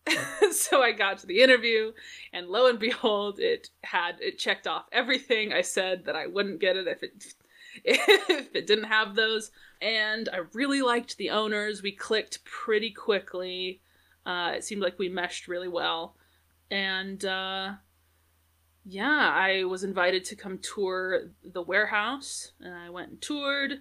so I got to the interview, and lo and behold, it had it checked off everything I said that I wouldn't get it if it if it didn't have those. And I really liked the owners. We clicked pretty quickly. Uh, it seemed like we meshed really well. And uh, yeah, I was invited to come tour the warehouse, and I went and toured.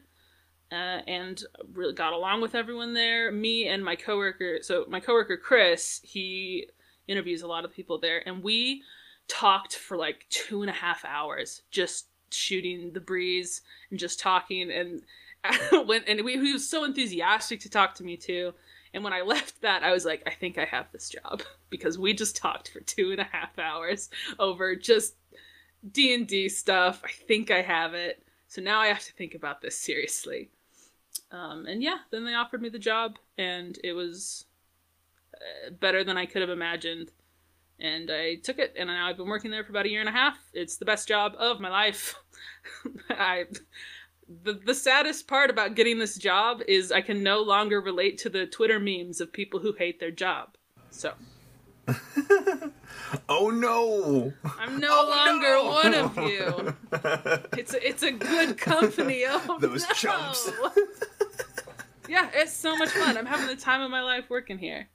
Uh, and really got along with everyone there. Me and my coworker, so my coworker Chris, he interviews a lot of people there, and we talked for like two and a half hours, just shooting the breeze and just talking. And when and we, he was so enthusiastic to talk to me too. And when I left that, I was like, I think I have this job because we just talked for two and a half hours over just D and D stuff. I think I have it. So now I have to think about this seriously. Um, and yeah, then they offered me the job, and it was uh, better than I could have imagined. And I took it, and now I've been working there for about a year and a half. It's the best job of my life. I the the saddest part about getting this job is I can no longer relate to the Twitter memes of people who hate their job. So oh no! I'm no Oh, longer no! one of you. It's a, it's a good company. Oh Those no. chumps. yeah, it's so much fun. I'm having the time of my life working here.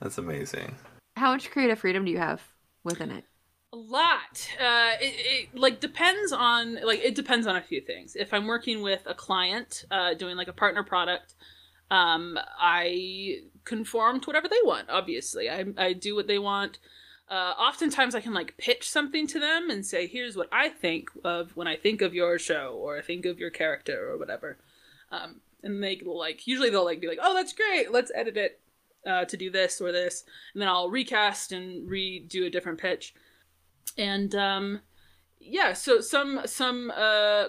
That's amazing. How much creative freedom do you have within it? A lot. Uh, it, it like depends on like it depends on a few things. If I'm working with a client, uh, doing like a partner product, um, I conform to whatever they want. Obviously, I I do what they want. Uh, oftentimes, I can like pitch something to them and say, "Here's what I think of when I think of your show, or I think of your character, or whatever." Um, and they like usually they'll like be like, "Oh, that's great. Let's edit it uh, to do this or this," and then I'll recast and redo a different pitch and um yeah so some some uh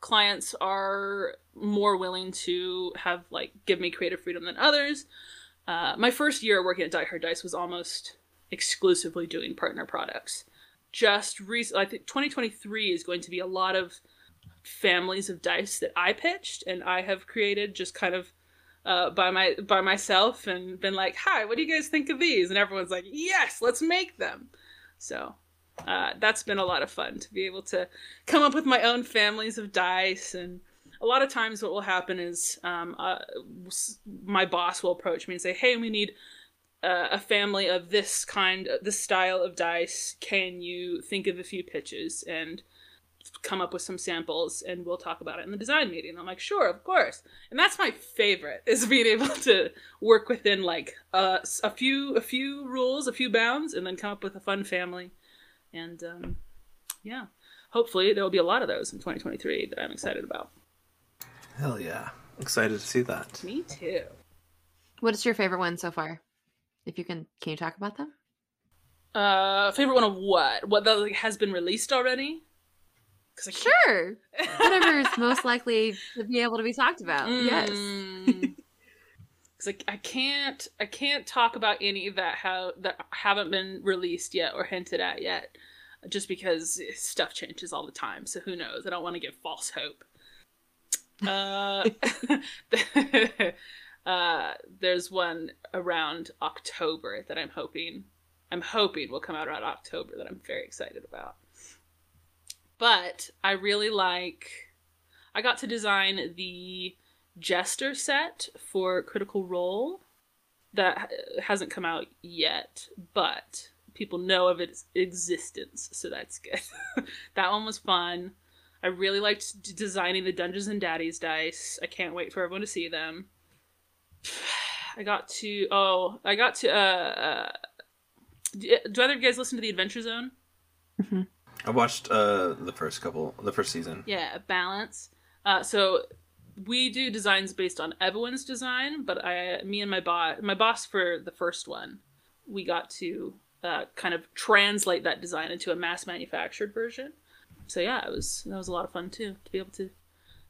clients are more willing to have like give me creative freedom than others. Uh my first year working at die hard dice was almost exclusively doing partner products. Just recently i think 2023 is going to be a lot of families of dice that i pitched and i have created just kind of uh, by my by myself and been like hi what do you guys think of these? And everyone's like yes let's make them. So uh, that's been a lot of fun to be able to come up with my own families of dice and a lot of times what will happen is um, uh, my boss will approach me and say hey we need uh, a family of this kind this style of dice can you think of a few pitches and come up with some samples and we'll talk about it in the design meeting. I'm like, sure, of course. And that's my favorite is being able to work within like uh, a few a few rules, a few bounds, and then come up with a fun family. And um, yeah, hopefully there will be a lot of those in 2023 that I'm excited about. Hell yeah. Excited to see that. Me too. What is your favorite one so far? If you can, can you talk about them? Uh, favorite one of what? What that like, has been released already? Cause I can't- Sure. Whatever is most likely to be able to be talked about. Yes. Mm. Cause I, I can't I can't talk about any that have that haven't been released yet or hinted at yet, just because stuff changes all the time. So who knows? I don't want to give false hope. Uh, uh, there's one around October that I'm hoping I'm hoping will come out around October that I'm very excited about. But I really like. I got to design the Jester set for Critical Role that hasn't come out yet, but people know of its existence, so that's good. that one was fun. I really liked d- designing the Dungeons and Daddies dice. I can't wait for everyone to see them. I got to oh, I got to uh, uh do do either of you guys listen to the Adventure Zone? I watched uh the first couple the first season. Yeah, balance. Uh, so we do designs based on everyone's design, but I, me and my boss, my boss for the first one, we got to uh, kind of translate that design into a mass manufactured version. So yeah, it was that was a lot of fun too to be able to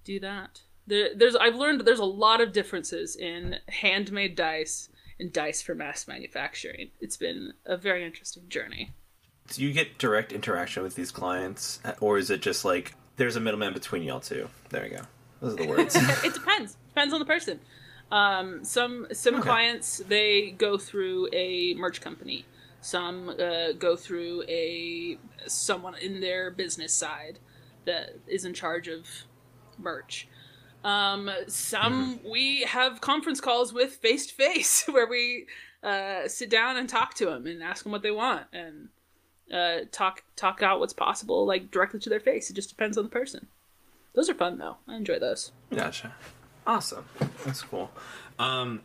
do that. There, there's I've learned there's a lot of differences in handmade dice and dice for mass manufacturing. It's been a very interesting journey. Do you get direct interaction with these clients, or is it just like there's a middleman between y'all two? There you go. Those are the words. it depends. Depends on the person. Um, some some Okay. clients they go through a merch company. Some uh, go through a someone in their business side that is in charge of merch. Um, some we have conference calls with face to face where we uh, sit down and talk to them and ask them what they want and uh, talk talk out what's possible like directly to their face. It just depends on the person. Those are fun though. I enjoy those. Gotcha. Awesome. That's cool. Um,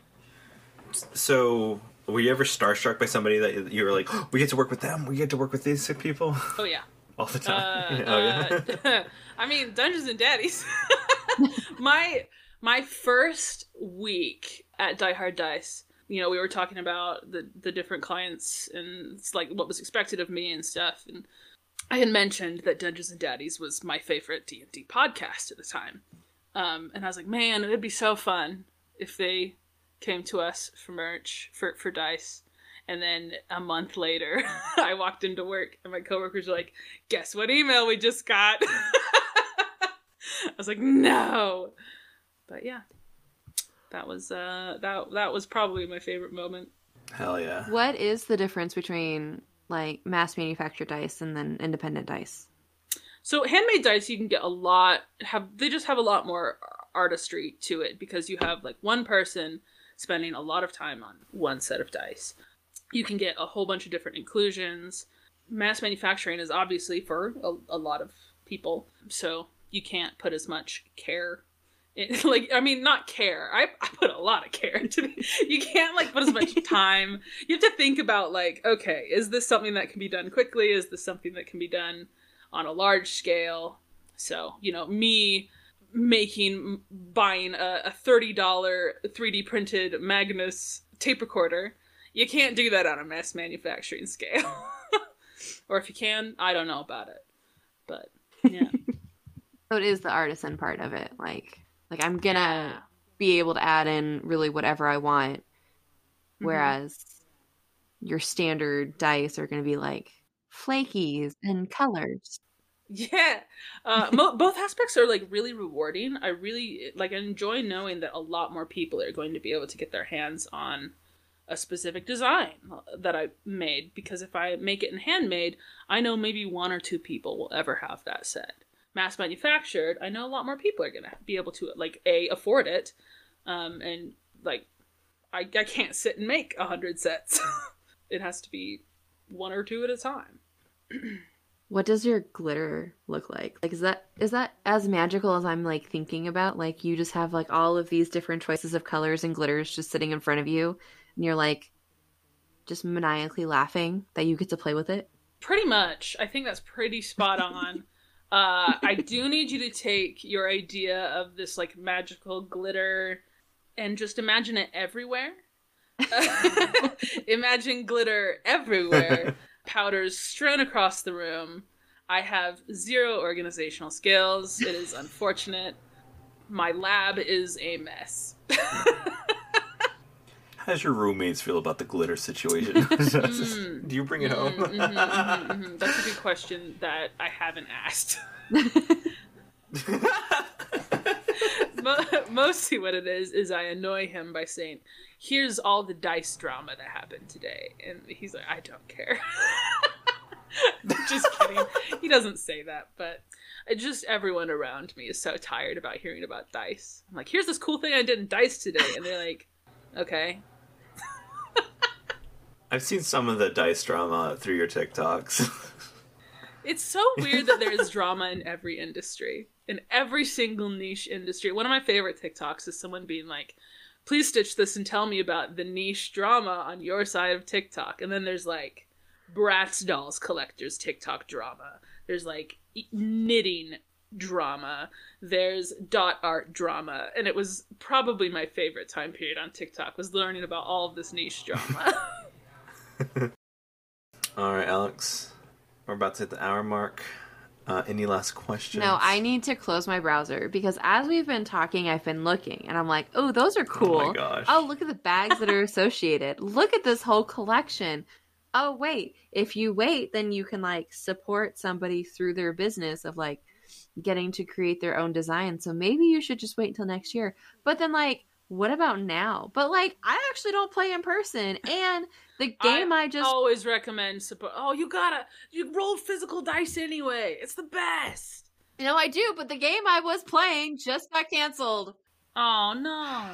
so were you ever starstruck by somebody that you were like, "Oh, we get to work with them, we get to work with these sick people Oh yeah. all the Uh, time? oh yeah. uh, I mean, Dungeons and Daddies. my my first week at Die Hard Dice, you know, we were talking about the the different clients and it's like what was expected of me and stuff, and I had mentioned that Dungeons and Daddies was my favorite D and D podcast at the time, um, and I was like, man, it'd be so fun if they came to us for merch for for dice. And then a month later, I walked into work and my coworkers were like, guess what email we just got? I was like, no. But yeah. That was uh that that was probably my favorite moment. Hell yeah. What is the difference between like mass manufactured dice and then independent dice? So handmade dice you can get a lot have they just have a lot more artistry to it because you have like one person spending a lot of time on one set of dice. You can get a whole bunch of different inclusions. Mass manufacturing is obviously for a, a lot of people, so you can't put as much care like I mean not care. I, I put a lot of care into the, you can't like put as much time. You have to think about like, okay, is this something that can be done quickly? Is this something that can be done on a large scale. So, you know, me making, buying a, a $30 3D printed Magnus tape recorder, you can't do that on a mass manufacturing scale. or if you can, I don't know about it. But, yeah. So it is the artisan part of it. Like like I'm gonna Yeah. be able to add in really whatever I want. Mm-hmm. Whereas your standard dice are gonna be like flakies and colors. Yeah, uh, mo- both aspects are like really rewarding. I really like I enjoy knowing that a lot more people are going to be able to get their hands on a specific design that I made because if I make it in handmade, I know maybe one or two people will ever have that set. Mass manufactured, I know a lot more people are gonna be able to like a afford it, um, and like I I can't sit and make a hundred sets. it has to be one or two at a time. What does your glitter look like? Like is that is that as magical as I'm like thinking about? Like you just have like all of these different choices of colors and glitters just sitting in front of you and you're like just maniacally laughing that you get to play with it? Pretty much. I think that's pretty spot on. Uh, I do need you to take your idea of this like magical glitter and just imagine it everywhere. imagine glitter everywhere powders strewn across the room. I have zero organizational skills. It is unfortunate. My lab is a mess. How does your roommates feel about the glitter situation? mm, Do you bring it home? Mm, mm-hmm, mm-hmm, mm-hmm. That's a good question that I haven't asked. Mostly, what it is is I annoy him by saying, "Here's all the dice drama that happened today," and he's like, "I don't care." just kidding. He doesn't say that, but just everyone around me is so tired about hearing about dice. I'm like, "Here's this cool thing I did in dice today," and they're like, "Okay." I've seen some of the dice drama through your TikToks. it's so weird that there is drama in every industry in every single niche industry. One of my favorite TikToks is someone being like, please stitch this and tell me about the niche drama on your side of TikTok. And then there's like Bratz dolls collectors TikTok drama. There's like knitting drama. There's dot art drama. And it was probably my favorite time period on TikTok was learning about all of this niche drama. all right, Alex. We're about to hit the hour mark. Uh, any last questions? No, I need to close my browser because as we've been talking, I've been looking and I'm like, oh, those are cool. Oh, my gosh. oh look at the bags that are associated. look at this whole collection. Oh, wait. If you wait, then you can like support somebody through their business of like getting to create their own design. So maybe you should just wait until next year. But then, like, what about now? But like, I actually don't play in person, and the game I, I just always recommend support. Oh, you gotta you roll physical dice anyway. It's the best. You know I do, but the game I was playing just got canceled. Oh no.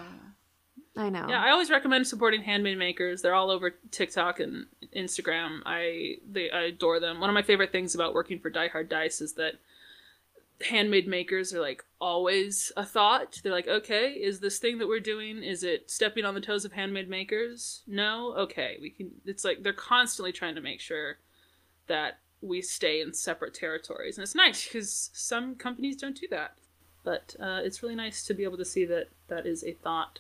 I know. Yeah, I always recommend supporting handmade makers. They're all over TikTok and Instagram. I they I adore them. One of my favorite things about working for Die Hard Dice is that handmade makers are like always a thought. They're like, okay, is this thing that we're doing is it stepping on the toes of handmade makers? No, okay, we can. It's like they're constantly trying to make sure that we stay in separate territories, and it's nice because some companies don't do that. But uh, it's really nice to be able to see that that is a thought,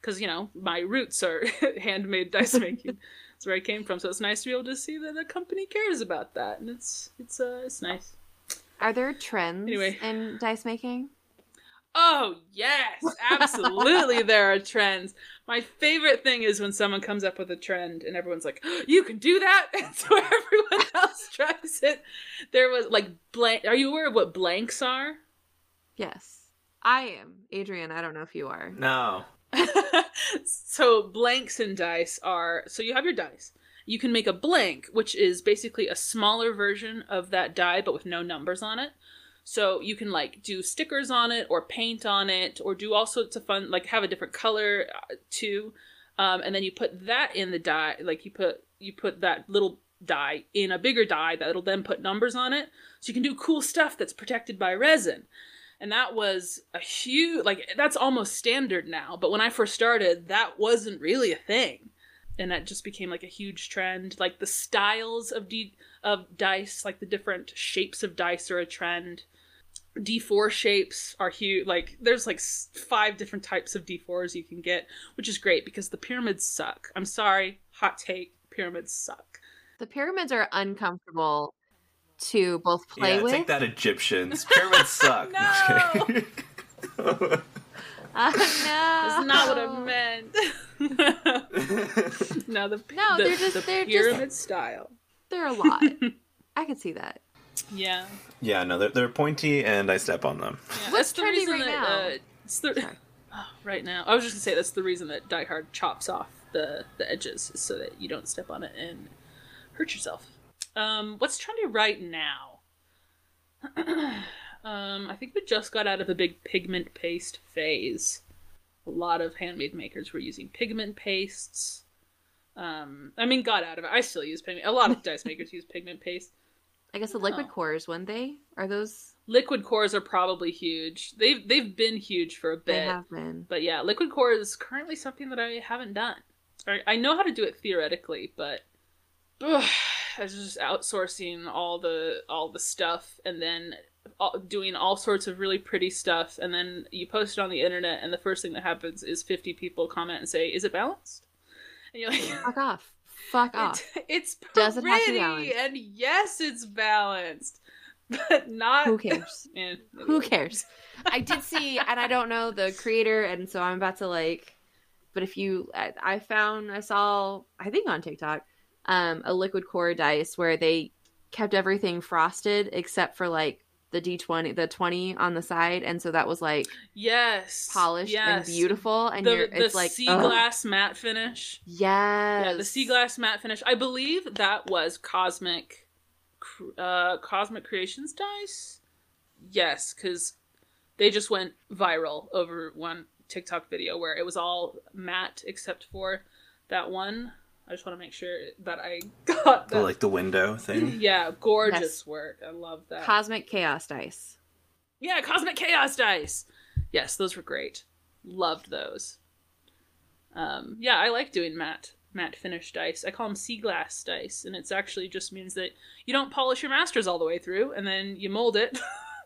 because you know my roots are handmade dice making. That's where I came from, so it's nice to be able to see that a company cares about that, and it's it's uh it's nice. Are there trends anyway. in dice making? Oh, yes, absolutely there are trends. My favorite thing is when someone comes up with a trend and everyone's like, oh, "You can do that." And so everyone else tries it. There was like blank Are you aware of what blanks are? Yes. I am. Adrian, I don't know if you are. No. so blanks and dice are so you have your dice you can make a blank, which is basically a smaller version of that die, but with no numbers on it. So you can like do stickers on it or paint on it or do all sorts of fun, like have a different color uh, too. Um, and then you put that in the die, like you put you put that little die in a bigger die that'll then put numbers on it. So you can do cool stuff that's protected by resin. And that was a huge, like that's almost standard now. But when I first started, that wasn't really a thing and that just became like a huge trend. Like the styles of D of dice, like the different shapes of dice are a trend. D4 shapes are huge. Like there's like five different types of D4s you can get, which is great because the pyramids suck. I'm sorry, hot take, pyramids suck. The pyramids are uncomfortable to both play yeah, with. Take that Egyptians. Pyramids suck. no. Uh, no. That's not what I meant. no, the no, the, they're just the they're pyramid just, style. They're a lot. I can see that. Yeah. Yeah, no, they're, they're pointy, and I step on them. Yeah, What's the trendy right that, now? Uh, it's the, oh, right now, I was just gonna say that's the reason that Die Hard chops off the the edges so that you don't step on it and hurt yourself. Um, what's trendy right now? Um, I think we just got out of a big pigment paste phase. A lot of handmade makers were using pigment pastes. Um, I mean, got out of it. I still use pigment. A lot of dice makers use pigment paste. I guess the liquid Oh. cores, wouldn't they? Are those Liquid cores are probably huge. They've they've been huge for a bit. they have been? But yeah, liquid core is currently something that I haven't done. I, I know how to do it theoretically, but ugh, it's just outsourcing all the all the stuff and then doing all sorts of really pretty stuff, and then you post it on the internet, and the first thing that happens is fifty people comment and say, "Is it balanced?" And you're like, Fuck off. Fuck off. It, it's Does it pretty, and yes, it's balanced, but not. Who cares? Eh, Who cares? I did see, and I don't know the creator, and so I'm about to like. But if you, I, I found, I saw, I think on TikTok, um, a liquid core dice where they kept everything frosted except for like the D20, the 20 on the side, and so that was like Yes, polished and beautiful, and the, you're, the it's like sea ugh. glass matte finish. Yes. Yeah, the sea glass matte finish. I believe that was Cosmic, uh, Cosmic Creations dice. Yes, because they just went viral over one TikTok video where it was all matte except for that one. I just want to make sure that I got The, that. like the window thing. yeah, gorgeous Yes. work. I love that. Cosmic Chaos dice. Yeah, Cosmic Chaos dice. Yes, those were great. Loved those. Um, yeah, I like doing matte matte finish dice. I call them sea glass dice, and it's actually just means that you don't polish your masters all the way through, and then you mold it,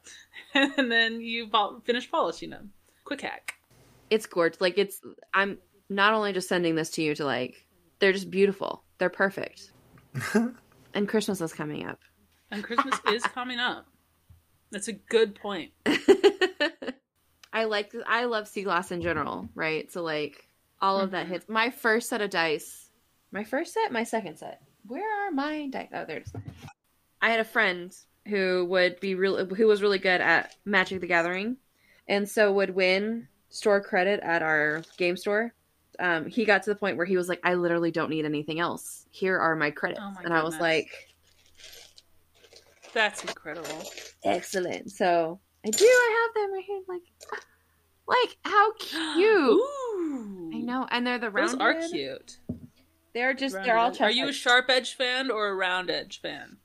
and then you pol- finish polishing them. Quick hack. It's gorgeous. Like it's. I'm not only just sending this to you to like. They're just beautiful. They're perfect. and Christmas is coming up. And Christmas is coming up. That's a good point. I like I love sea glass in general, right? So like all of that Mhm. hits my first set of dice. My first set, my second set. Where are my dice? Oh, there's. I had a friend who would be real who was really good at Magic the Gathering, and so would win store credit at our game store. Um, he got to the point where he was like, "I literally don't need anything else. Here are my credits," Oh my and I was like, That's incredible. "Excellent." So I do. I have them right here. Like, like how cute. Ooh. I know, and they're the Those rounded. are cute. They're just Rounded they're all. Are you a sharp edge fan or a round edge fan?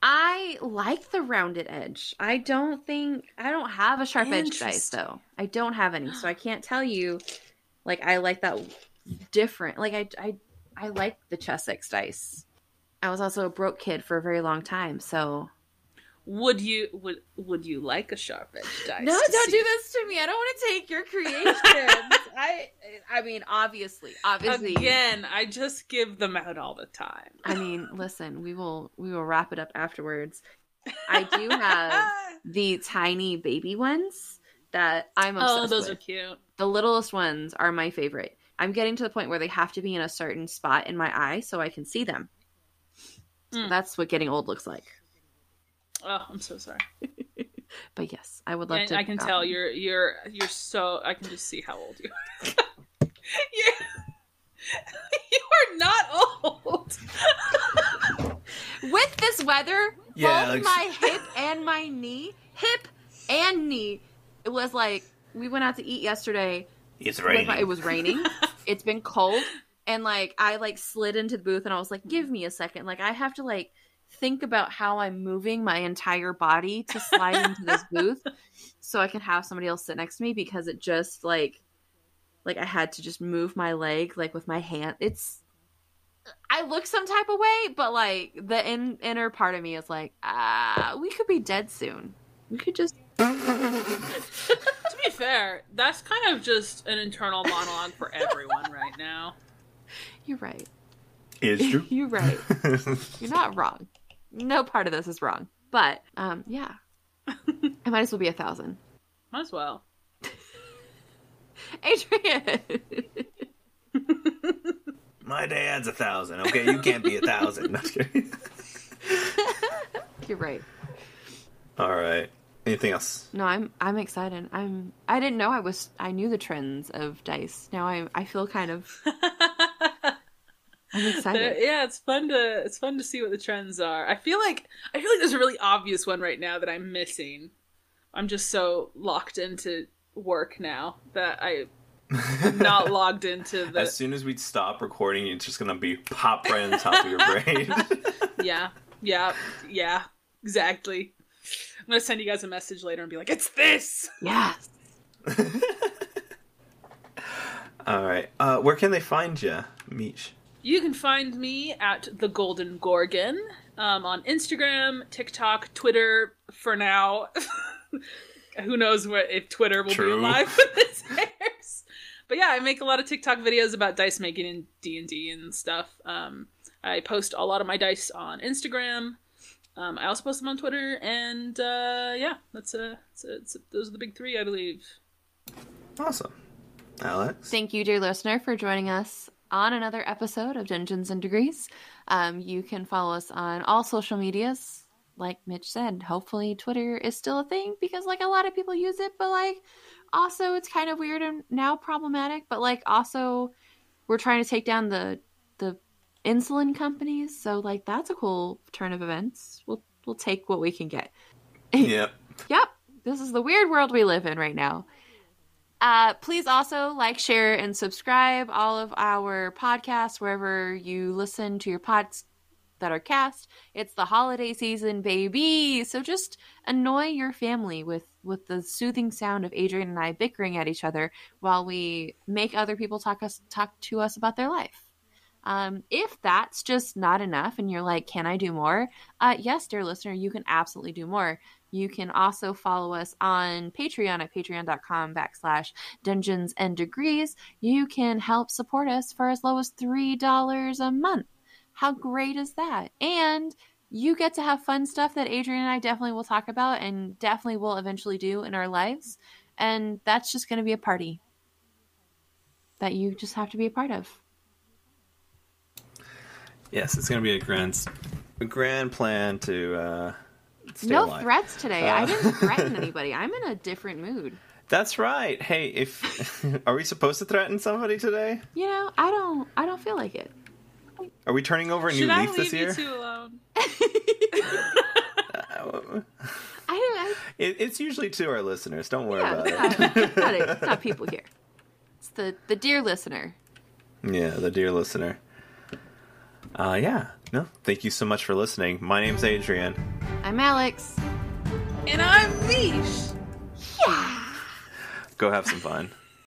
I like the rounded edge. I don't think I don't have a sharp edge dice though. I don't have any, so I can't tell you. Like I like that different. Like I I I like the Chessex dice. I was also a broke kid for a very long time, so Would you would would you like a sharp edge dice? no, don't see? do this to me. I don't want to take your creations. I I mean, obviously, obviously, Again, I just give them out all the time. I mean, listen, we will we will wrap it up afterwards. I do have the tiny baby ones that I'm obsessed oh, those with. are cute. The littlest ones are my favorite. I'm getting to the point where they have to be in a certain spot in my eye so I can see them. Mm. That's what getting old looks like. Oh, I'm so sorry. But yes, I would love And to. I can adopt tell them. you're you're you're so I can just see how old you are. you're, you are not old. with this weather, Yeah, both like- my hip and my knee, hip and knee. It was like we went out to eat yesterday. It's raining. my- it was raining. it's been cold, and like I like slid into the booth, and I was like, "Give me a second. Like I have to like think about how I'm moving my entire body to slide into this booth, so I can have somebody else sit next to me because it just like like I had to just move my leg like with my hand. It's I look some type of way, but like the in, inner part of me is like, ah, we could be dead soon. We could just to be fair, that's kind of just an internal monologue for everyone right now. You're right. It's true. You're right. You're not wrong. No part of this is wrong. But um, yeah, I might as well be a thousand. Might as well. Adrian, My dad's a thousand. Okay, you can't be a thousand. No, just kidding. you're right. All right. Anything else? No, I'm I'm excited. I'm I didn't know I was I knew the trends of dice. Now I I feel kind of I'm excited. yeah, it's fun to it's fun to see what the trends are. I feel like I feel like there's a really obvious one right now that I'm missing. I'm just so locked into work now that I am not logged into the As soon as we stop recording, it's just gonna be pop right on the top of your brain. yeah yeah yeah exactly. I'm gonna send you guys a message later and be like, "It's this." Yes. All right. Uh, where can they find you, Mich? You can find me at the Golden Gorgon um, on Instagram, TikTok, Twitter. For now, who knows what if Twitter will True. be alive when this airs. But yeah, I make a lot of TikTok videos about dice making and D and D and stuff. Um, I post a lot of my dice on Instagram. Um, I also post them on Twitter, and uh, yeah, that's uh, it's, it's, those are the big three, I believe. Awesome. Alex? Thank you, dear listener, for joining us on another episode of Dungeons and Degrees. Um, you can follow us on all social medias. Like Mich said, hopefully Twitter is still a thing because like a lot of people use it, but like also it's kind of weird and now problematic. But like also we're trying to take down the the insulin companies, so like that's a cool turn of events. We'll we'll take what we can get. yep. Yep, this is the weird world we live in right now. Uh, please also like, share, and subscribe all of our podcasts wherever you listen to your pods that are cast. It's the holiday season, baby. So just annoy your family with with the soothing sound of Adrian and I bickering at each other while we make other people talk us talk to us about their life. Um, if that's just not enough and you're like, can I do more? Uh, yes, dear listener, you can absolutely do more. You can also follow us on Patreon at patreon.com backslash dungeons and degrees. You can help support us for as low as $3 a month. How great is that? And you get to have fun stuff that Adrian and I definitely will talk about and definitely will eventually do in our lives. And that's just going to be a party that you just have to be a part of. Yes, it's going to be a grand, a grand plan to uh, stay no alive. threats today. I Uh, didn't threaten anybody. I'm in a different mood. That's right. Hey, if are we supposed to threaten somebody today? You know, I don't I don't feel like it. Are we turning over a new leaf this year? Should I leaf leave this year? you two alone? I don't I, it, it's usually to our listeners. Don't worry yeah, about it's it. it's not, it's not people here. It's the the dear listener. Yeah, the dear listener. Uh, yeah. No, thank you so much for listening. My name's Adrian. I'm Alex. And I'm Mich. Yeah. Go have some fun.